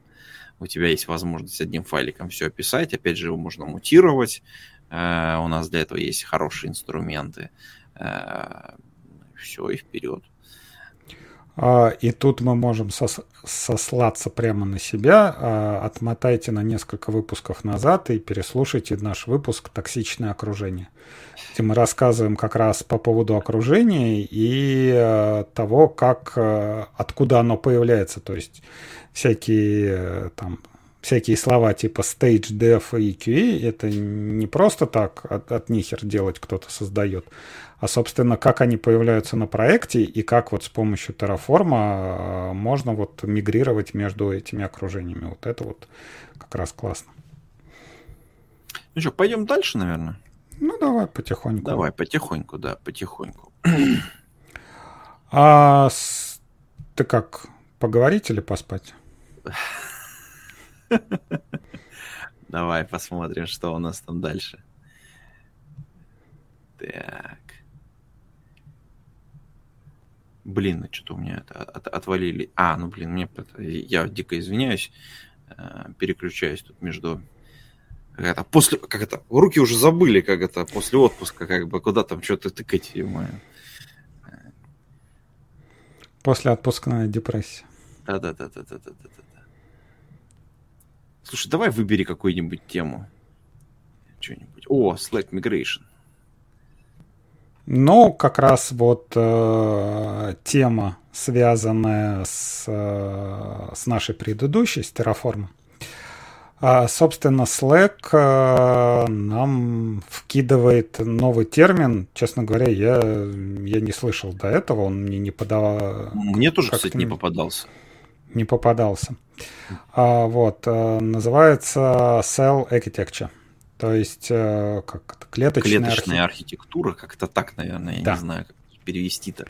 У тебя есть возможность одним файликом все описать. Опять же, его можно мутировать. Uh, у нас для этого есть хорошие инструменты. Uh, все, и вперед. А, и тут мы можем сос сослаться прямо на себя. А, отмотайте на несколько выпусков назад и переслушайте наш выпуск «Токсичное окружение», где мы рассказываем как раз по поводу окружения и а, того, как, откуда оно появляется. То есть всякие там всякие слова типа stage, dev и QA, это не просто так от, от нихер делать кто-то создает, а, собственно, как они появляются на проекте и как вот с помощью Terraform а, можно вот мигрировать между этими окружениями. Вот это вот как раз классно. Ну что, пойдем дальше, наверное? Ну, давай потихоньку. Давай, потихоньку, да, потихоньку. А с... ты как, поговорить или поспать? Давай посмотрим, что у нас там дальше. Так. Блин, ну что-то у меня это от, отвалили. А, ну блин, мне я дико извиняюсь. Э, переключаюсь тут между как это, после, как это, руки уже забыли, как это, после отпуска, как бы, куда там что-то тыкать, ё После отпускная депрессия. Да-да-да-да-да-да-да. Слушай, давай выбери какую-нибудь тему. Что-нибудь. О, Slack Migration. Ну, как раз вот э, тема, связанная с, э, с нашей предыдущей, с Terraform. А, собственно, Slack э, нам вкидывает новый термин. Честно говоря, я, я не слышал до этого, он мне не подавал. Мне тоже, кстати, не попадался. Не попадался. А, вот, э, называется Cell Architecture. То есть, э, как это, клеточная, клеточная архитектура, как-то так, наверное, я да. не знаю, как перевести-то.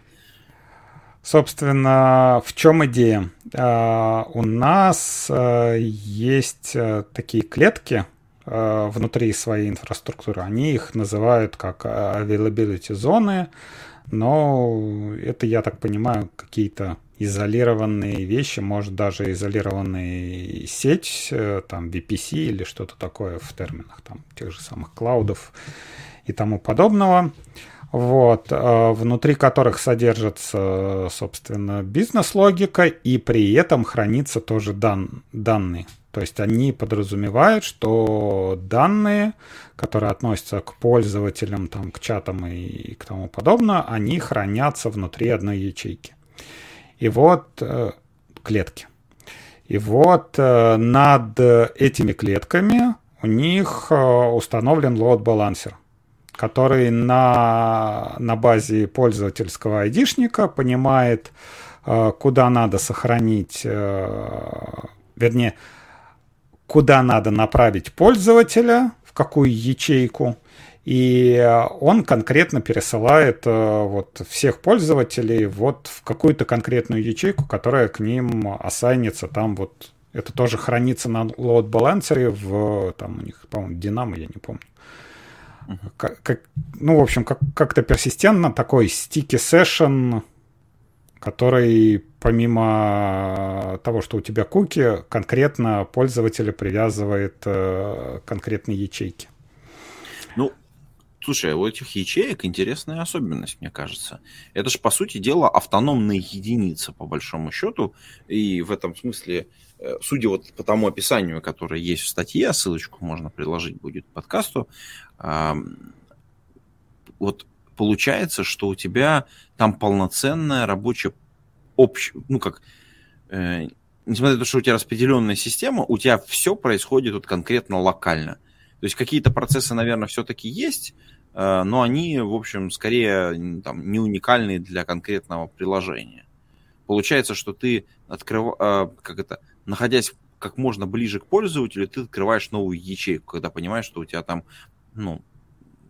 Собственно, в чем идея? А, у нас э, есть такие клетки внутри своей инфраструктуры. Они их называют как availability зоны, но это, я так понимаю, какие-то изолированные вещи, может даже изолированная сеть, э, там VPC или что-то такое в терминах там тех же самых клаудов и тому подобного. Вот, э, внутри которых содержится, собственно, бизнес-логика, и при этом хранится тоже дан, данные. То есть они подразумевают, что данные, которые относятся к пользователям, там, к чатам и к тому подобное, они хранятся внутри одной ячейки. И вот э, клетки. И вот э, над этими клетками у них э, установлен load-балансер, который на, на базе пользовательского айдишника понимает, куда надо сохранить, вернее, куда надо направить пользователя, в какую ячейку, и он конкретно пересылает э, вот всех пользователей вот в какую-то конкретную ячейку, которая к ним ассайнится там вот это тоже хранится на load балансере в там у них, по-моему, Динамо, я не помню. Как, как, ну, в общем, как, как-то персистентно такой sticky session, который помимо того, что у тебя куки, конкретно пользователя привязывает э, конкретные ячейки. Ну, Слушай, у этих ячеек интересная особенность, мне кажется. Это же, по сути дела, автономные единицы, по большому счету. И в этом смысле, э, судя вот по тому описанию, которое есть в статье, ссылочку можно приложить будет к подкасту, вот получается, что у тебя там полноценная рабочая общая, ну как, э, несмотря на то, что у тебя распределенная система, у тебя все происходит вот конкретно локально. То есть какие-то процессы, наверное, все-таки есть, Э, но они, в общем, скорее там, не уникальные для конкретного приложения. Получается, что ты открыв... Э, как это, находясь как можно ближе к пользователю, ты открываешь новую ячейку, когда понимаешь, что у тебя там ну,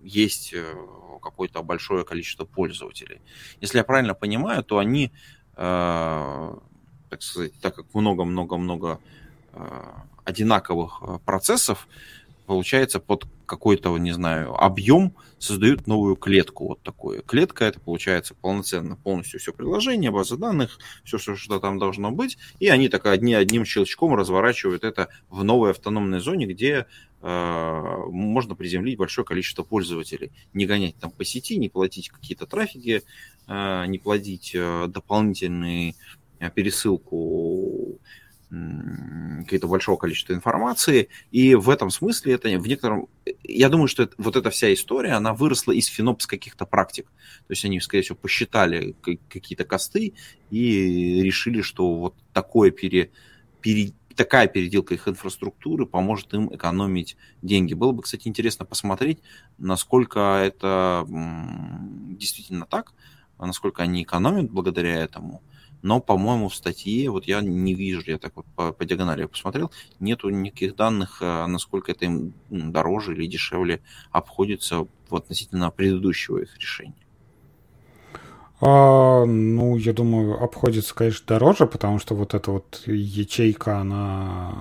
есть э, какое-то большое количество пользователей. Если я правильно понимаю, то они, так сказать, так как много-много-много одинаковых процессов, получается, под какой-то, не знаю, объем создают новую клетку вот такую. Клетка это получается полноценно полностью все приложение, база данных, все, что, что там должно быть, и они так одни, одним щелчком разворачивают это в новой автономной зоне, где э, можно приземлить большое количество пользователей. Не гонять там по сети, не платить какие-то трафики, э, не платить э, дополнительные э, пересылку какие-то большого количества информации, и в этом смысле это в некотором... Я думаю, что это, вот эта вся история, она выросла из финопс каких-то практик. То есть они, скорее всего, посчитали какие-то косты и решили, что вот такое пере, пере, такая переделка их инфраструктуры поможет им экономить деньги. Было бы, кстати, интересно посмотреть, насколько это действительно так, насколько они экономят благодаря этому. Но, по-моему, в статье, вот я не вижу, я так вот по, по диагонали посмотрел, нету никаких данных, а, насколько это им дороже или дешевле обходится в относительно предыдущего их решения. А, ну, я думаю, обходится, конечно, дороже, потому что вот эта вот ячейка, она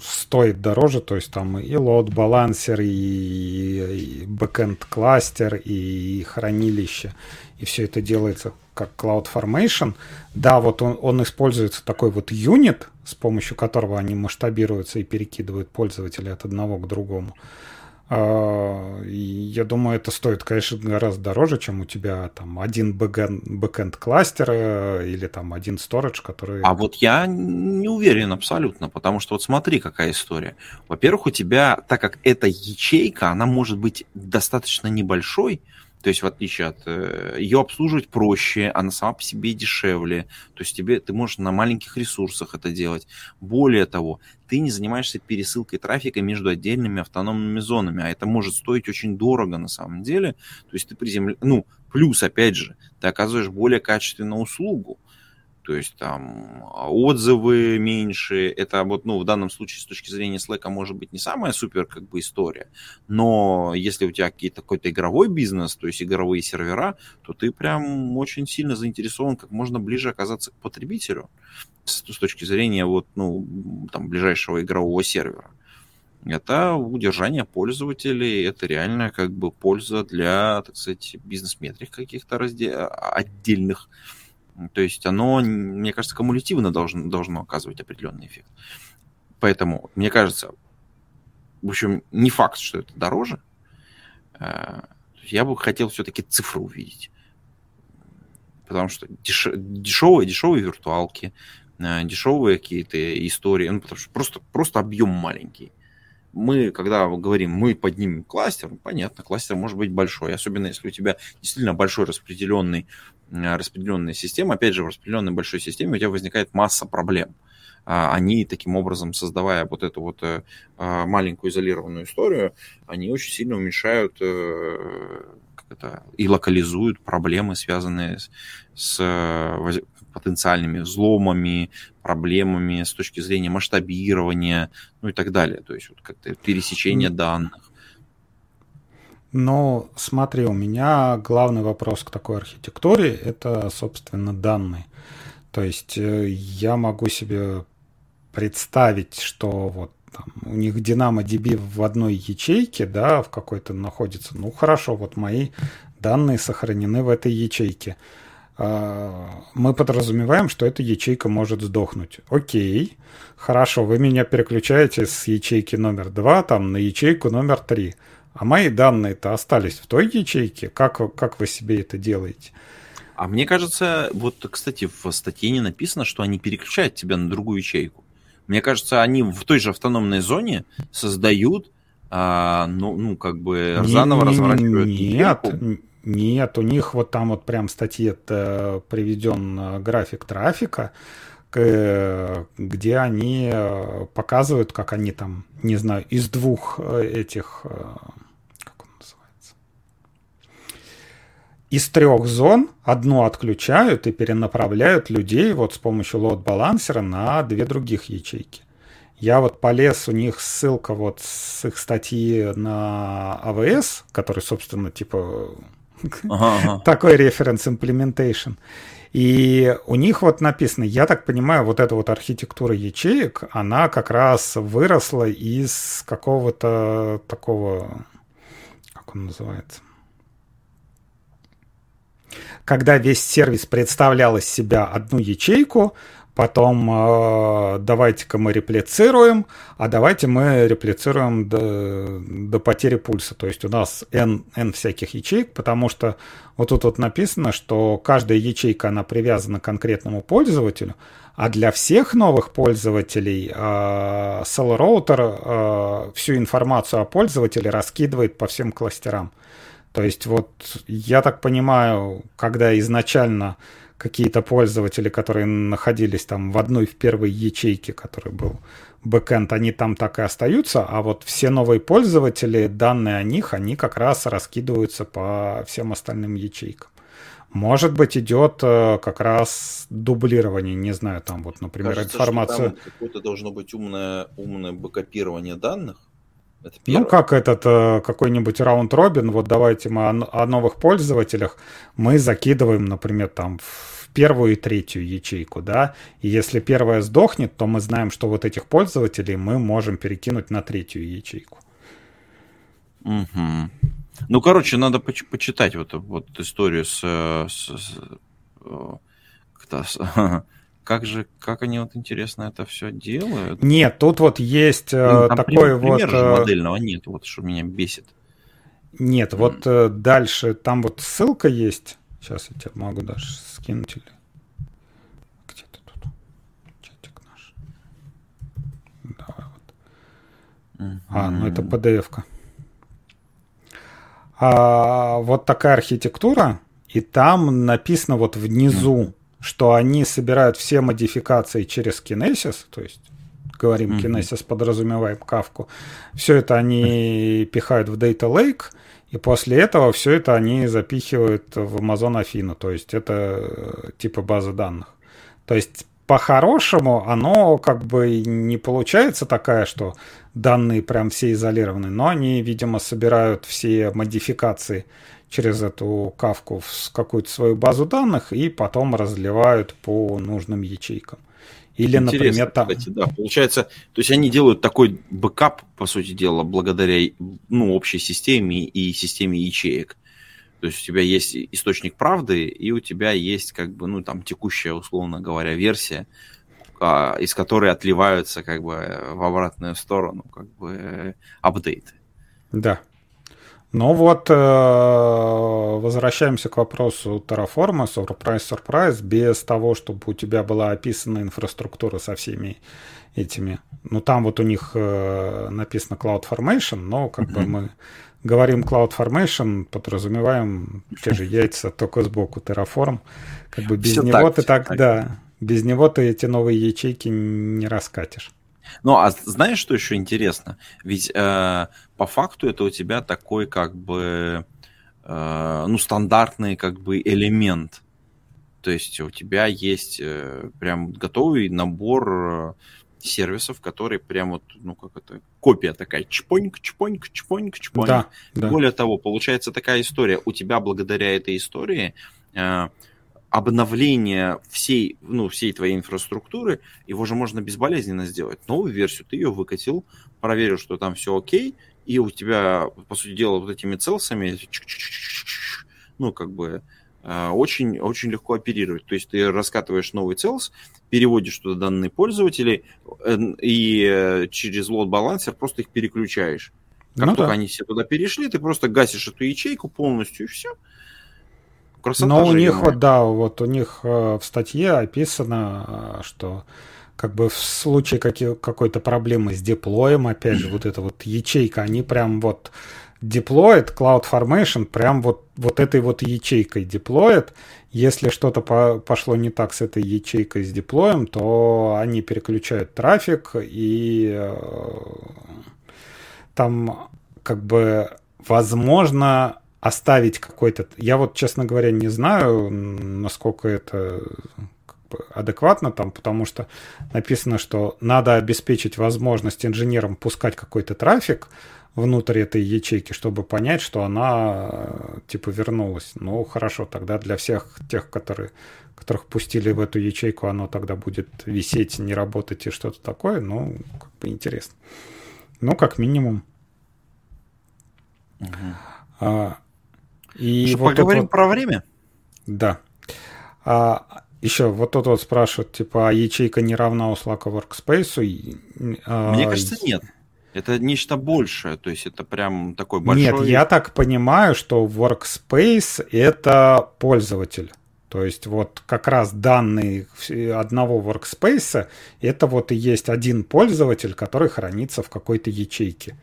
стоит дороже, то есть там и лот балансер, и, и бэкэнд кластер, и хранилище, и все это делается как CloudFormation. Да, вот он, он используется такой вот юнит, с помощью которого они масштабируются и перекидывают пользователя от одного к другому. А, я думаю, это стоит, конечно, гораздо дороже, чем у тебя там один бэкэнд кластер или там один storage, который... А вот я не уверен абсолютно, потому что вот смотри, какая история. Во-первых, у тебя, так как эта ячейка, она может быть достаточно небольшой, то есть, в отличие от... Э, ее обслуживать проще, она сама по себе дешевле. То есть, тебе, ты можешь на маленьких ресурсах это делать. Более того, ты не занимаешься пересылкой трафика между отдельными автономными зонами, а это может стоить очень дорого на самом деле. То есть, ты приземля... Ну, плюс, опять же, ты оказываешь более качественную услугу то есть там отзывы меньше. Это вот, ну, в данном случае с точки зрения Slack может быть не самая супер как бы история, но если у тебя какие-то какой-то игровой бизнес, то есть игровые сервера, то ты прям очень сильно заинтересован как можно ближе оказаться к потребителю с, с точки зрения вот, ну, там, ближайшего игрового сервера. Это удержание пользователей, это реальная как бы польза для, так сказать, бизнес-метрик каких-то разде... отдельных. То есть оно, мне кажется, кумулятивно должно, должно оказывать определенный эффект. Поэтому, мне кажется, в общем, не факт, что это дороже. Э, я бы хотел все-таки цифры увидеть. Потому что деш... дешевые, дешевые виртуалки, э, дешевые какие-то истории, ну, потому что просто, просто объем маленький. Мы, когда говорим, мы поднимем кластер, ну, понятно, кластер может быть большой, особенно если у тебя действительно большой распределенный распределенная система, опять же, в распределенной большой системе у тебя возникает масса проблем. А, они таким образом, создавая вот эту вот э, а, маленькую изолированную историю, они очень сильно уменьшают э, как это, и локализуют проблемы, связанные с потенциальными взломами, проблемами с точки зрения масштабирования, ну и так далее. То есть вот как-то пересечение данных. Ну, смотри, у меня главный вопрос к такой архитектуре – это, собственно, данные. То есть э, я могу себе представить, что вот там, у них DynamoDB в одной ячейке, да, в какой-то находится. Ну, хорошо, вот мои данные сохранены в этой ячейке. А, мы подразумеваем, что эта ячейка может сдохнуть. Окей, хорошо, вы меня переключаете с ячейки номер 2 там, на ячейку номер 3. А мои данные-то остались в той ячейке. Как, как вы себе это делаете? А мне кажется, вот, кстати, в статье не написано, что они переключают тебя на другую ячейку. Мне кажется, они в той же автономной зоне создают, а, ну, ну, как бы не, заново не, разворачивают. Нет, нет, у них вот там вот прям в статье приведен э, график трафика, где они э, показывают, как они там, не знаю, из двух э, этих из трех зон одну отключают и перенаправляют людей вот с помощью лот-балансера на две других ячейки. Я вот полез, у них ссылка вот с их статьи на AWS, который, собственно, типа ага, ага. такой референс implementation. И у них вот написано, я так понимаю, вот эта вот архитектура ячеек, она как раз выросла из какого-то такого, как он называется, когда весь сервис представлял из себя одну ячейку, потом э, давайте-ка мы реплицируем, а давайте мы реплицируем до, до потери пульса. То есть у нас n, n всяких ячеек, потому что вот тут вот написано, что каждая ячейка, она привязана к конкретному пользователю, а для всех новых пользователей э, Cell э, всю информацию о пользователе раскидывает по всем кластерам. То есть вот я так понимаю, когда изначально какие-то пользователи, которые находились там в одной, в первой ячейке, который был бэкэнд, они там так и остаются, а вот все новые пользователи, данные о них, они как раз раскидываются по всем остальным ячейкам. Может быть, идет э, как раз дублирование, не знаю, там вот, например, Кажется, информация... Что там какое-то должно быть умное, умное бэкопирование данных. Ну, как этот э, какой-нибудь раунд-робин, вот давайте мы о, о новых пользователях, мы закидываем, например, там в первую и третью ячейку, да, и если первая сдохнет, то мы знаем, что вот этих пользователей мы можем перекинуть на третью ячейку. Угу. Ну, короче, надо поч- почитать вот, вот историю с, с, с, с как же, как они вот интересно это все делают? Нет, тут вот есть ну, там такой пример, вот... Пример же э, модельного нет, вот что меня бесит. Нет, mm. вот э, дальше там вот ссылка есть. Сейчас я тебе могу даже скинуть или... Где ты тут? Чатик наш. Давай вот. Mm-hmm. А, ну это PDF-ка а, вот такая архитектура, и там написано вот внизу, что они собирают все модификации через Kinesis, то есть говорим mm-hmm. Kinesis, подразумеваем кавку. Все это они пихают в Data Lake, и после этого все это они запихивают в Amazon Афину, то есть это э, типа база данных. То есть по-хорошему оно как бы не получается такая, что данные прям все изолированы, но они, видимо, собирают все модификации через эту Кафку в какую-то свою базу данных и потом разливают по нужным ячейкам. Или, Интересно, например, там... Кстати, да, получается, то есть они делают такой бэкап, по сути дела, благодаря ну, общей системе и системе ячеек. То есть у тебя есть источник правды, и у тебя есть как бы, ну, там, текущая, условно говоря, версия, а, из которой отливаются как бы в обратную сторону как бы апдейты. Да. Ну вот, э, возвращаемся к вопросу Terraform, surprise, surprise, без того, чтобы у тебя была описана инфраструктура со всеми этими. Ну, там вот у них э, написано CloudFormation, но как mm-hmm. бы мы говорим CloudFormation, подразумеваем те же яйца, только сбоку Terraform. Как бы без все него так, ты так, так, да, без него ты эти новые ячейки не раскатишь. Ну, а знаешь, что еще интересно? Ведь э, по факту это у тебя такой как бы, э, ну, стандартный как бы элемент. То есть у тебя есть э, прям готовый набор сервисов, которые прям вот, ну, как это, копия такая, чпоньк, чпоньк, чпоньк, чпоньк. Да, да. Более того, получается такая история. У тебя благодаря этой истории э, обновление всей, ну, всей твоей инфраструктуры, его же можно безболезненно сделать. Новую версию ты ее выкатил, проверил, что там все окей, и у тебя, по сути дела, вот этими целсами, ну, как бы, э, очень, очень легко оперировать. То есть ты раскатываешь новый целс, переводишь туда данные пользователей э, и э, через лот-балансер просто их переключаешь. Как ну, только да. они все туда перешли, ты просто гасишь эту ячейку полностью и все. Но у них, вот, да, вот у них э, в статье описано, что как бы в случае какой-то проблемы с деплоем, опять же, вот эта вот ячейка, они прям вот деплоит CloudFormation прям вот, вот этой вот ячейкой деплоит. Если что-то по пошло не так с этой ячейкой с деплоем, то они переключают трафик и э, там как бы возможно оставить какой-то... Я вот, честно говоря, не знаю, насколько это адекватно там, потому что написано, что надо обеспечить возможность инженерам пускать какой-то трафик, внутрь этой ячейки, чтобы понять, что она э, типа вернулась. Ну, хорошо, тогда для всех тех, которые, которых пустили в эту ячейку, оно тогда будет висеть, не работать и что-то такое. Ну, как бы интересно. Ну, как минимум. Угу. А, и Что, вот поговорим вот, про время? Да. А, еще вот тут вот спрашивают, типа, а ячейка не равна у Slack Workspace? А, Мне кажется, нет. Это нечто большее, то есть это прям такой большой... Нет, я так понимаю, что Workspace — это пользователь. То есть вот как раз данные одного workspace это вот и есть один пользователь, который хранится в какой-то ячейке.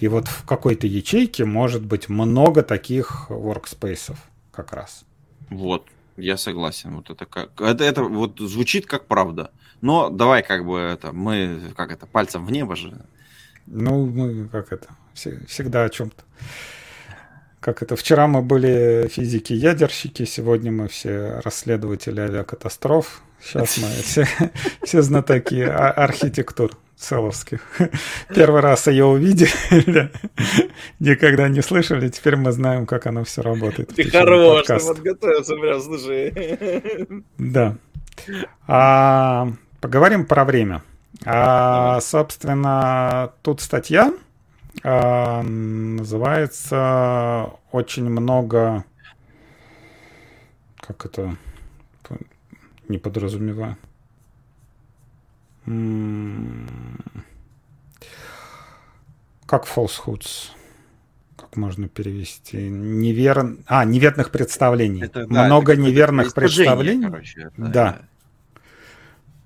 И вот в какой-то ячейке может быть много таких workspace как раз. Вот. Я согласен. Вот это как это, это вот звучит как правда. Но давай как бы это мы как это пальцем в небо же. Ну мы как это всегда о чем-то. Как это вчера мы были физики-ядерщики, сегодня мы все расследователи авиакатастроф. Сейчас мы все, все знатоки архитектур целовских. Первый раз ее увидели, никогда не слышали, теперь мы знаем, как оно все работает. Ты хорош, ты подготовился прям, слушай. Да. А, поговорим про время. А, собственно, тут статья а, называется «Очень много...» Как это? Не подразумеваю. Как falsehoods? Как можно перевести? Невер... А, неверных представлений. Это, да, Много это неверных представлений. Короче, это... Да.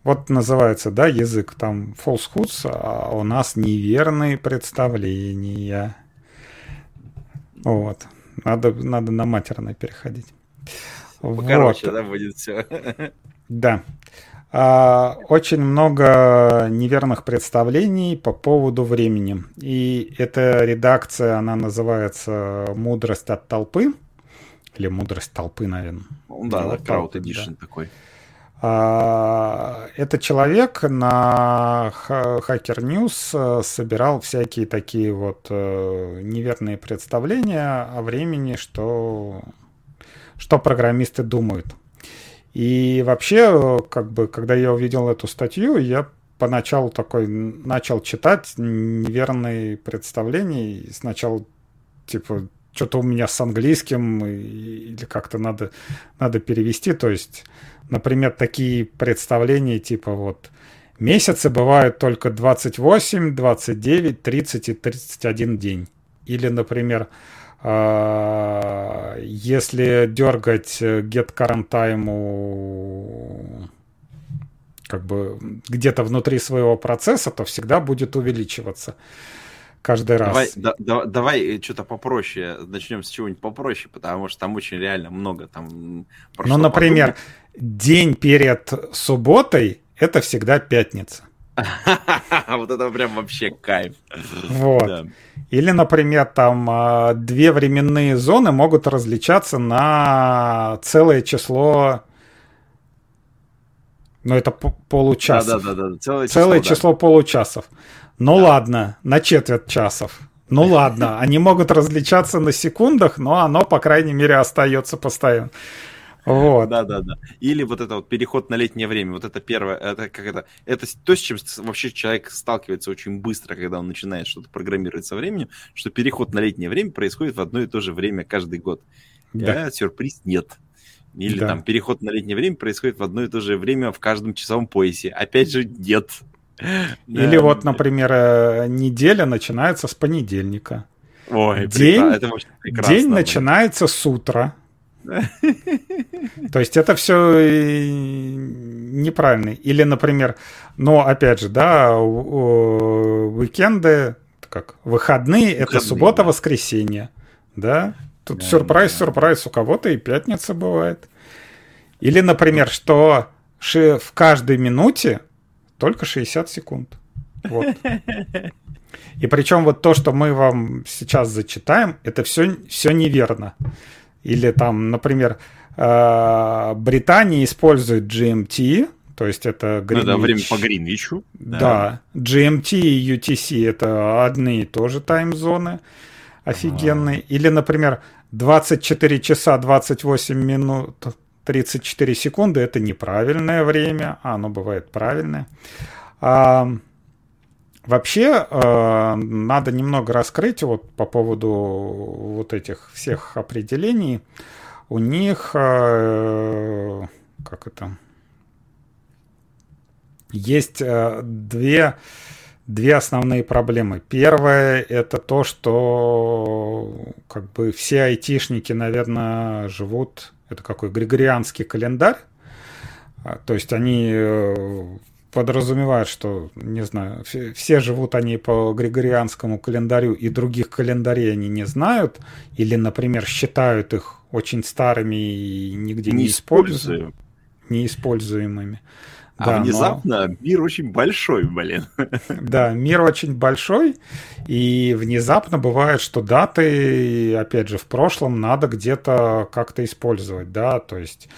Вот называется, да, язык там falsehoods, а у нас неверные представления. Вот. Надо, надо на матерное переходить. Короче, вот. да, будет все. Да. А, очень много неверных представлений по поводу времени. И эта редакция, она называется «Мудрость от толпы». Или «Мудрость толпы», наверное. Ну, да, да, Crowd Edition да. такой. А, это человек на Hacker News собирал всякие такие вот э, неверные представления о времени, что, что программисты думают. И вообще, как бы, когда я увидел эту статью, я поначалу такой начал читать неверные представления. И сначала, типа, что-то у меня с английским или как-то надо, надо перевести. То есть, например, такие представления, типа, вот, месяцы бывают только 28, 29, 30 и 31 день. Или, например, если дергать get current time как бы где-то внутри своего процесса, то всегда будет увеличиваться каждый раз. Давай, да, да, давай что-то попроще, начнем с чего-нибудь попроще, потому что там очень реально много там. Ну, например, подумать. день перед субботой это всегда пятница. Вот это прям вообще кайф. Вот. Или, например, там а, две временные зоны могут различаться на целое число ну, это получасов. Да, да, да. Целое, Целое число, число получасов. Ну ладно, на четверть часов. Ну ладно, они могут различаться на секундах, но оно, по крайней мере, остается постоянно. Вот. Да, да, да. Или вот это вот переход на летнее время. Вот это первое, это как это, это то, с чем вообще человек сталкивается очень быстро, когда он начинает что-то программировать со временем, что переход на летнее время происходит в одно и то же время каждый год. Да. А сюрприз нет. Или да. там переход на летнее время происходит в одно и то же время в каждом часовом поясе. Опять же, нет. Или да. вот, например, э, неделя начинается с понедельника. Ой, день, это прекрасно. День начинается с утра. То есть это все неправильно. Или, например, ну, опять же, да, уикенды, как выходные, это суббота-воскресенье, да. Тут сюрприз, сюрприз, у кого-то и пятница бывает. Или, например, что в каждой минуте только 60 секунд. Вот. И причем вот то, что мы вам сейчас зачитаем, это все, все неверно. Или там, например, э, Британия использует GMT, то есть это Гринвич. Ну, да, время по Гринвичу. Да. да. GMT и UTC это одни и тоже тайм-зоны офигенные. А. Или, например, 24 часа 28 минут 34 секунды это неправильное время, а оно бывает правильное. А, Вообще, э, надо немного раскрыть вот по поводу вот этих всех определений. У них, э, как это, есть э, две, две основные проблемы. Первое – это то, что как бы все айтишники, наверное, живут, это какой григорианский календарь, то есть они подразумевает, что, не знаю, все, живут они по григорианскому календарю, и других календарей они не знают, или, например, считают их очень старыми и нигде не, не используемыми. Неиспользуемыми. А да, внезапно но... мир очень большой, блин. Да, мир очень большой, и внезапно бывает, что даты, опять же, в прошлом надо где-то как-то использовать, да, то есть,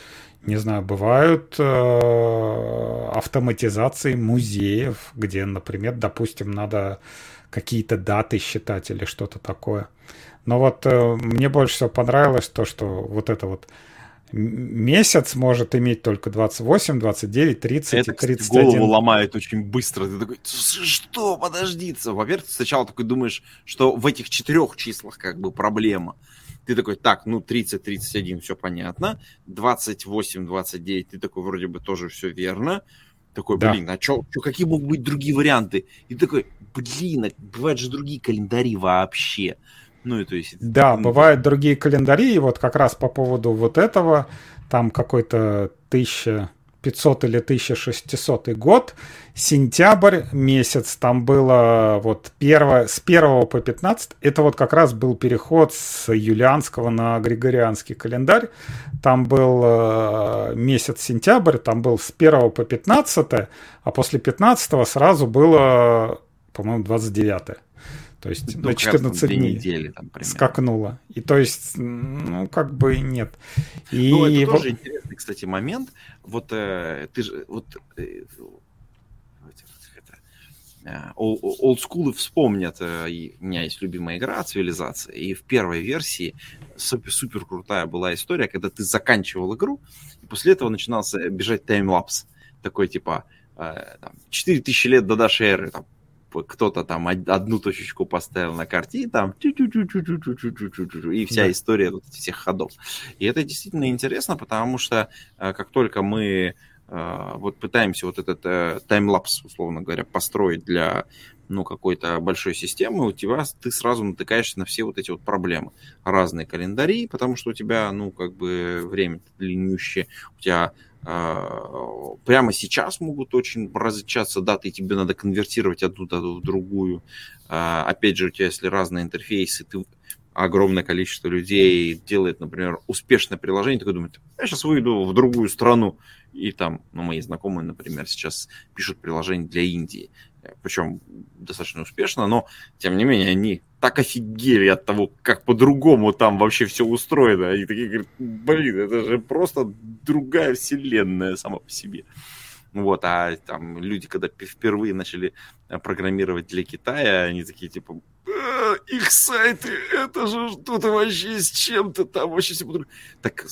не знаю, бывают э, автоматизации музеев, где, например, допустим, надо какие-то даты считать или что-то такое. Но вот э, мне больше всего понравилось то, что вот это вот месяц может иметь только 28, 29, 30 это, и 31. Кстати, голову ломает очень быстро. Ты такой, что, подождите. Во-первых, ты сначала такой думаешь, что в этих четырех числах как бы проблема. Ты такой, так, ну 30, 31, все понятно. 28, 29, ты такой, вроде бы тоже все верно. Такой, блин, да. а что, какие могут быть другие варианты? И такой, блин, а бывают же другие календари вообще. Ну, и то есть... Да, бывают другие календари, и вот как раз по поводу вот этого, там какой-то 1500 или 1600 год, сентябрь месяц, там было вот первое, с 1 по 15, это вот как раз был переход с юлианского на григорианский календарь, там был э, месяц сентябрь, там был с 1 по 15, а после 15 сразу было, по-моему, 29. То есть ну, на 14 дней недели, там, скакнуло. И то есть, ну, как бы нет. И ну, это вот... тоже интересный, кстати, момент. Вот э, ты же, вот э, олдскулы вспомнят, э, и у меня есть любимая игра «Цивилизация», и в первой версии супер, супер крутая была история, когда ты заканчивал игру, и после этого начинался бежать таймлапс, такой типа э, там, 4000 лет до нашей эры, там, кто-то там одну точечку поставил на карте, и там и вся история вот всех ходов. И это действительно интересно, потому что как только мы вот пытаемся вот этот таймлапс, условно говоря, построить для ну, какой-то большой системы, у тебя ты сразу натыкаешься на все вот эти вот проблемы. Разные календари, потому что у тебя, ну, как бы время длиннющее, у тебя прямо сейчас могут очень различаться даты, и тебе надо конвертировать одну дату в другую. А, опять же, у тебя, если разные интерфейсы, ты огромное количество людей делает, например, успешное приложение, такой думает, я сейчас выйду в другую страну, и там, ну, мои знакомые, например, сейчас пишут приложение для Индии, причем достаточно успешно, но, тем не менее, они так офигели от того, как по-другому там вообще все устроено. Они такие говорят, блин, это же просто другая вселенная сама по себе. Вот, а там люди, когда впервые начали э, программировать для Китая, они такие типа, «Э, их сайты, это же что-то вообще с чем-то там вообще все по Так,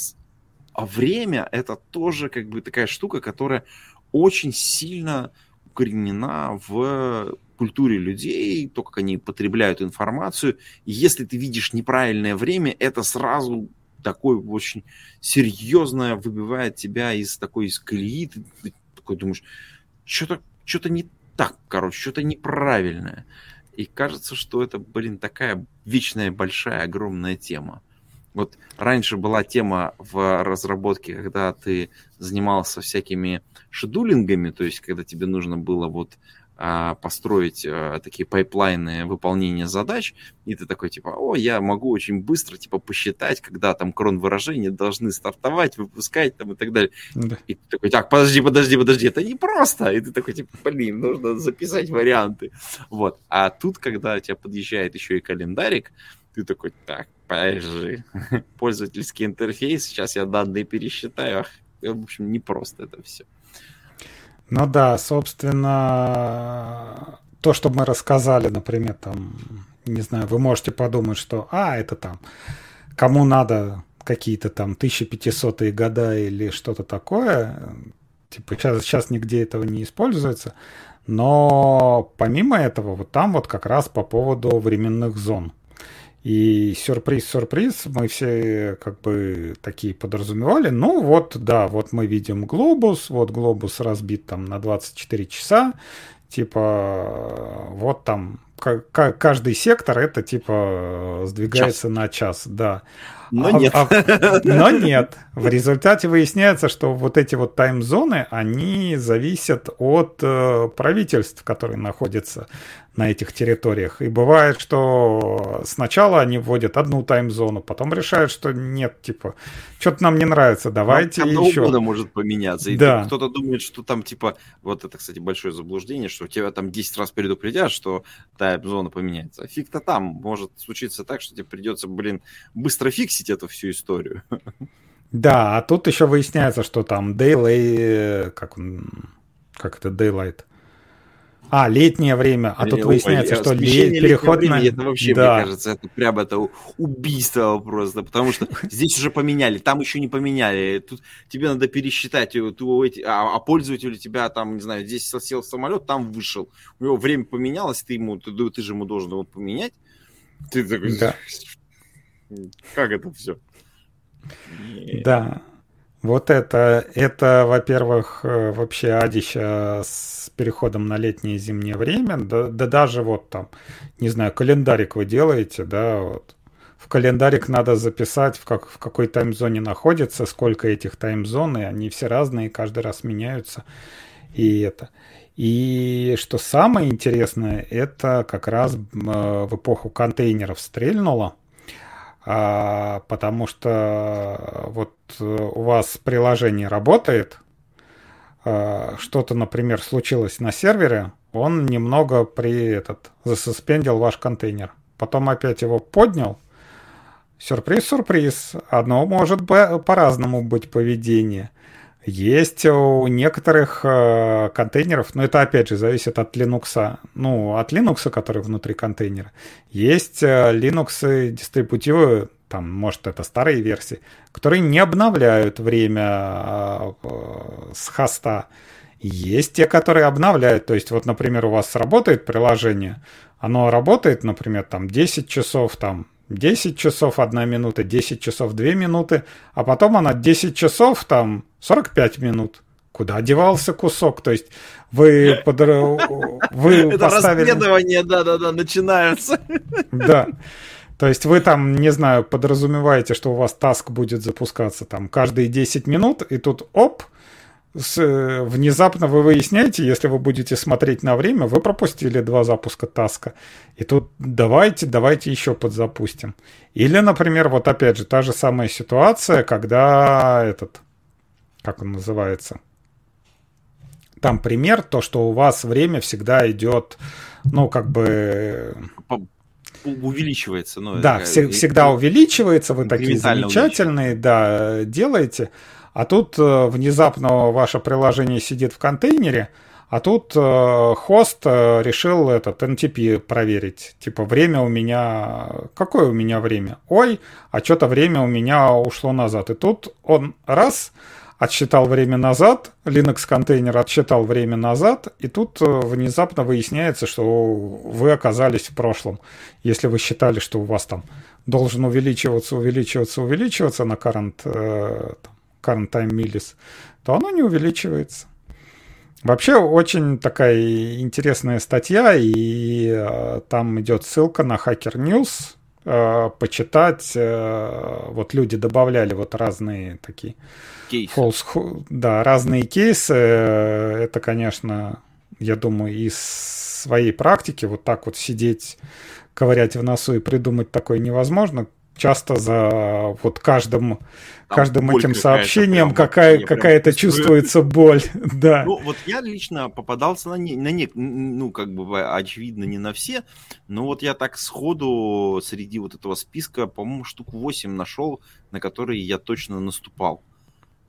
а время это тоже как бы такая штука, которая очень сильно укоренена в культуре людей, то, как они потребляют информацию. И если ты видишь неправильное время, это сразу такое очень серьезное выбивает тебя из такой из колеи. Ты такой думаешь, что-то что не так, короче, что-то неправильное. И кажется, что это, блин, такая вечная, большая, огромная тема. Вот раньше была тема в разработке, когда ты занимался всякими шедулингами, то есть когда тебе нужно было вот построить а, такие пайплайны выполнения задач, и ты такой, типа, о, я могу очень быстро, типа, посчитать, когда там cron выражения должны стартовать, выпускать там и так далее. Да. И ты такой, так, подожди, подожди, подожди, это не просто. И ты такой, типа, блин, нужно записать варианты. Вот. А тут, когда у тебя подъезжает еще и календарик, ты такой, так, подожди, пользовательский интерфейс, сейчас я данные пересчитаю. В общем, не просто это все. Ну да, собственно, то, что мы рассказали, например, там, не знаю, вы можете подумать, что, а, это там, кому надо какие-то там 1500-е года или что-то такое, типа сейчас, сейчас нигде этого не используется, но помимо этого, вот там вот как раз по поводу временных зон. И сюрприз-сюрприз, мы все как бы такие подразумевали. Ну вот, да, вот мы видим глобус, вот глобус разбит там на 24 часа, типа вот там каждый сектор это типа сдвигается час. на час, да. Но а, нет. А, но нет. В результате выясняется, что вот эти вот таймзоны, они зависят от э, правительств, которые находятся на этих территориях. И бывает, что сначала они вводят одну таймзону, потом решают, что нет, типа, что-то нам не нравится, давайте там еще. года может поменяться. И да. кто-то думает, что там, типа, вот это, кстати, большое заблуждение, что тебя там 10 раз предупредят, что таймзона поменяется. Фиг-то там. Может случиться так, что тебе придется, блин, быстро фиксить эту всю историю. Да, а тут еще выясняется, что там Daylight, как он, как это Daylight, а, летнее время. А тут выясняется, что лет, переходное... Это вообще, да. мне кажется, это прям это убийство просто. Потому что здесь уже поменяли, там еще не поменяли. Тут тебе надо пересчитать, э, а, а пользователь у тебя там, не знаю, здесь сел самолет, там вышел. У него время поменялось, ты, ему, ты, ты же ему должен его поменять. Ты такой... Да. Как это все? Да. Вот это, это, во-первых, э, вообще адища с переходом на летнее и зимнее время, да, да даже вот там, не знаю, календарик вы делаете, да, вот. В календарик надо записать, в, как, в какой таймзоне находится, сколько этих таймзон, и они все разные, каждый раз меняются. И это. И что самое интересное, это как раз э, в эпоху контейнеров стрельнуло – а, потому что вот э, у вас приложение работает, а, что-то, например, случилось на сервере, он немного при этот засуспендил ваш контейнер. Потом опять его поднял. Сюрприз, сюрприз. Одно может по-разному быть поведение. Есть у некоторых э, контейнеров, но это опять же зависит от Linux, ну, от Linux, который внутри контейнера. Есть э, Linux дистрибутивы, там, может, это старые версии, которые не обновляют время э, с хоста. Есть те, которые обновляют. То есть, вот, например, у вас работает приложение, оно работает, например, там 10 часов, там 10 часов 1 минута, 10 часов 2 минуты, а потом она 10 часов там 45 минут. Куда девался кусок? То есть вы, под... вы Это поставили... расследование, да-да-да, начинается. Да. То есть вы там, не знаю, подразумеваете, что у вас таск будет запускаться там каждые 10 минут, и тут оп, с, внезапно вы выясняете, если вы будете смотреть на время, вы пропустили два запуска таска. И тут давайте, давайте еще подзапустим. Или, например, вот опять же, та же самая ситуация, когда этот, как он называется, там пример, то, что у вас время всегда идет, ну, как бы... Увеличивается. Ну, да, это, всегда увеличивается, вы такие замечательные, да, делаете. А тут э, внезапно ваше приложение сидит в контейнере, а тут э, хост э, решил этот NTP проверить. Типа, время у меня... Какое у меня время? Ой, а что-то время у меня ушло назад. И тут он раз отсчитал время назад, Linux контейнер отсчитал время назад, и тут внезапно выясняется, что вы оказались в прошлом. Если вы считали, что у вас там должен увеличиваться, увеличиваться, увеличиваться на current current time millis, то оно не увеличивается. Вообще очень такая интересная статья, и э, там идет ссылка на Hacker News. Э, почитать, э, вот люди добавляли вот разные такие кейсы. False, да, разные кейсы. Это, конечно, я думаю, из своей практики вот так вот сидеть, ковырять в носу и придумать такое невозможно часто за вот каждым, Там каждым этим сообщением какая, какая-то чувствуется боль. да. Ну, вот я лично попадался на, не, на не, ну, как бы, очевидно, не на все, но вот я так сходу среди вот этого списка, по-моему, штук 8 нашел, на которые я точно наступал.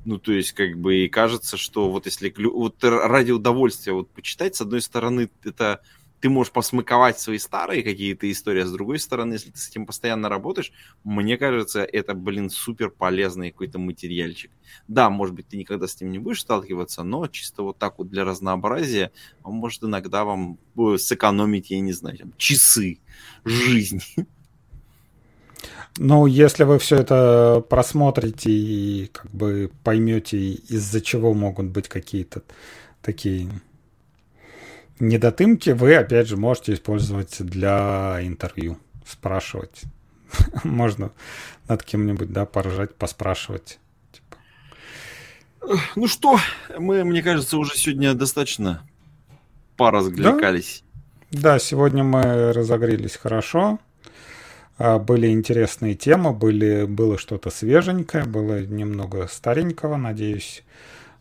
Ну, то есть, как бы, и кажется, что вот если вот ради удовольствия вот почитать, с одной стороны, это ты можешь посмыковать свои старые какие-то истории, а с другой стороны, если ты с этим постоянно работаешь, мне кажется, это, блин, супер полезный какой-то материальчик. Да, может быть, ты никогда с ним не будешь сталкиваться, но чисто вот так вот для разнообразия он может иногда вам э, сэкономить, я не знаю, там, часы жизни. Ну, если вы все это просмотрите и как бы поймете, из-за чего могут быть какие-то такие недотымки вы, опять же, можете использовать для интервью. Спрашивать. можно над кем-нибудь, да, поржать, поспрашивать. Типа. Ну что, мы, мне кажется, уже сегодня достаточно поразгликались. Да? да, сегодня мы разогрелись хорошо. А, были интересные темы, были, было что-то свеженькое, было немного старенького. Надеюсь,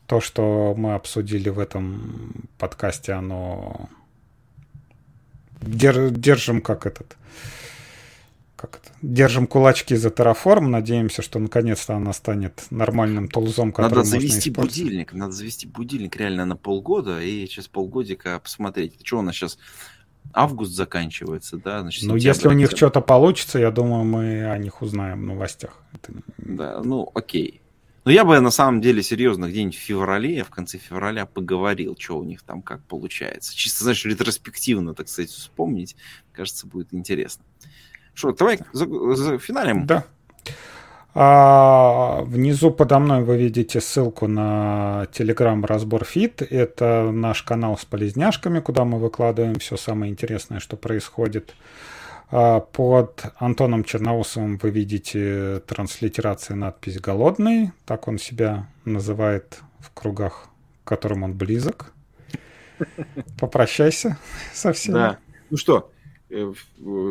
то, что мы обсудили в этом подкасте, оно держим как этот как это, держим кулачки за Terraform, надеемся, что наконец-то она станет нормальным тулзом, который Надо завести будильник, надо завести будильник реально на полгода и через полгодика посмотреть, что у нас сейчас август заканчивается, да? Значит, ну, если у них что-то получится, я думаю, мы о них узнаем в новостях. Это... Да, ну, окей. Но я бы на самом деле серьезно где-нибудь в феврале, в конце февраля поговорил, что у них там как получается. Чисто, знаешь, ретроспективно, так сказать, вспомнить, кажется, будет интересно. Что, давай за, за финалем. Да. А, внизу подо мной вы видите ссылку на Telegram разбор фит. Это наш канал с полезняшками, куда мы выкладываем все самое интересное, что происходит. А, под Антоном Черноусовым вы видите транслитерации надпись «Голодный». Так он себя называет в кругах, к которым он близок. Попрощайся со всеми. Да. Ну что, э,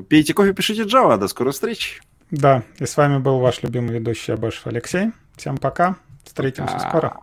пейте кофе, пишите Java. До скорой встречи. Да, и с вами был ваш любимый ведущий Абашев Алексей. Всем пока. Встретимся пока. скоро.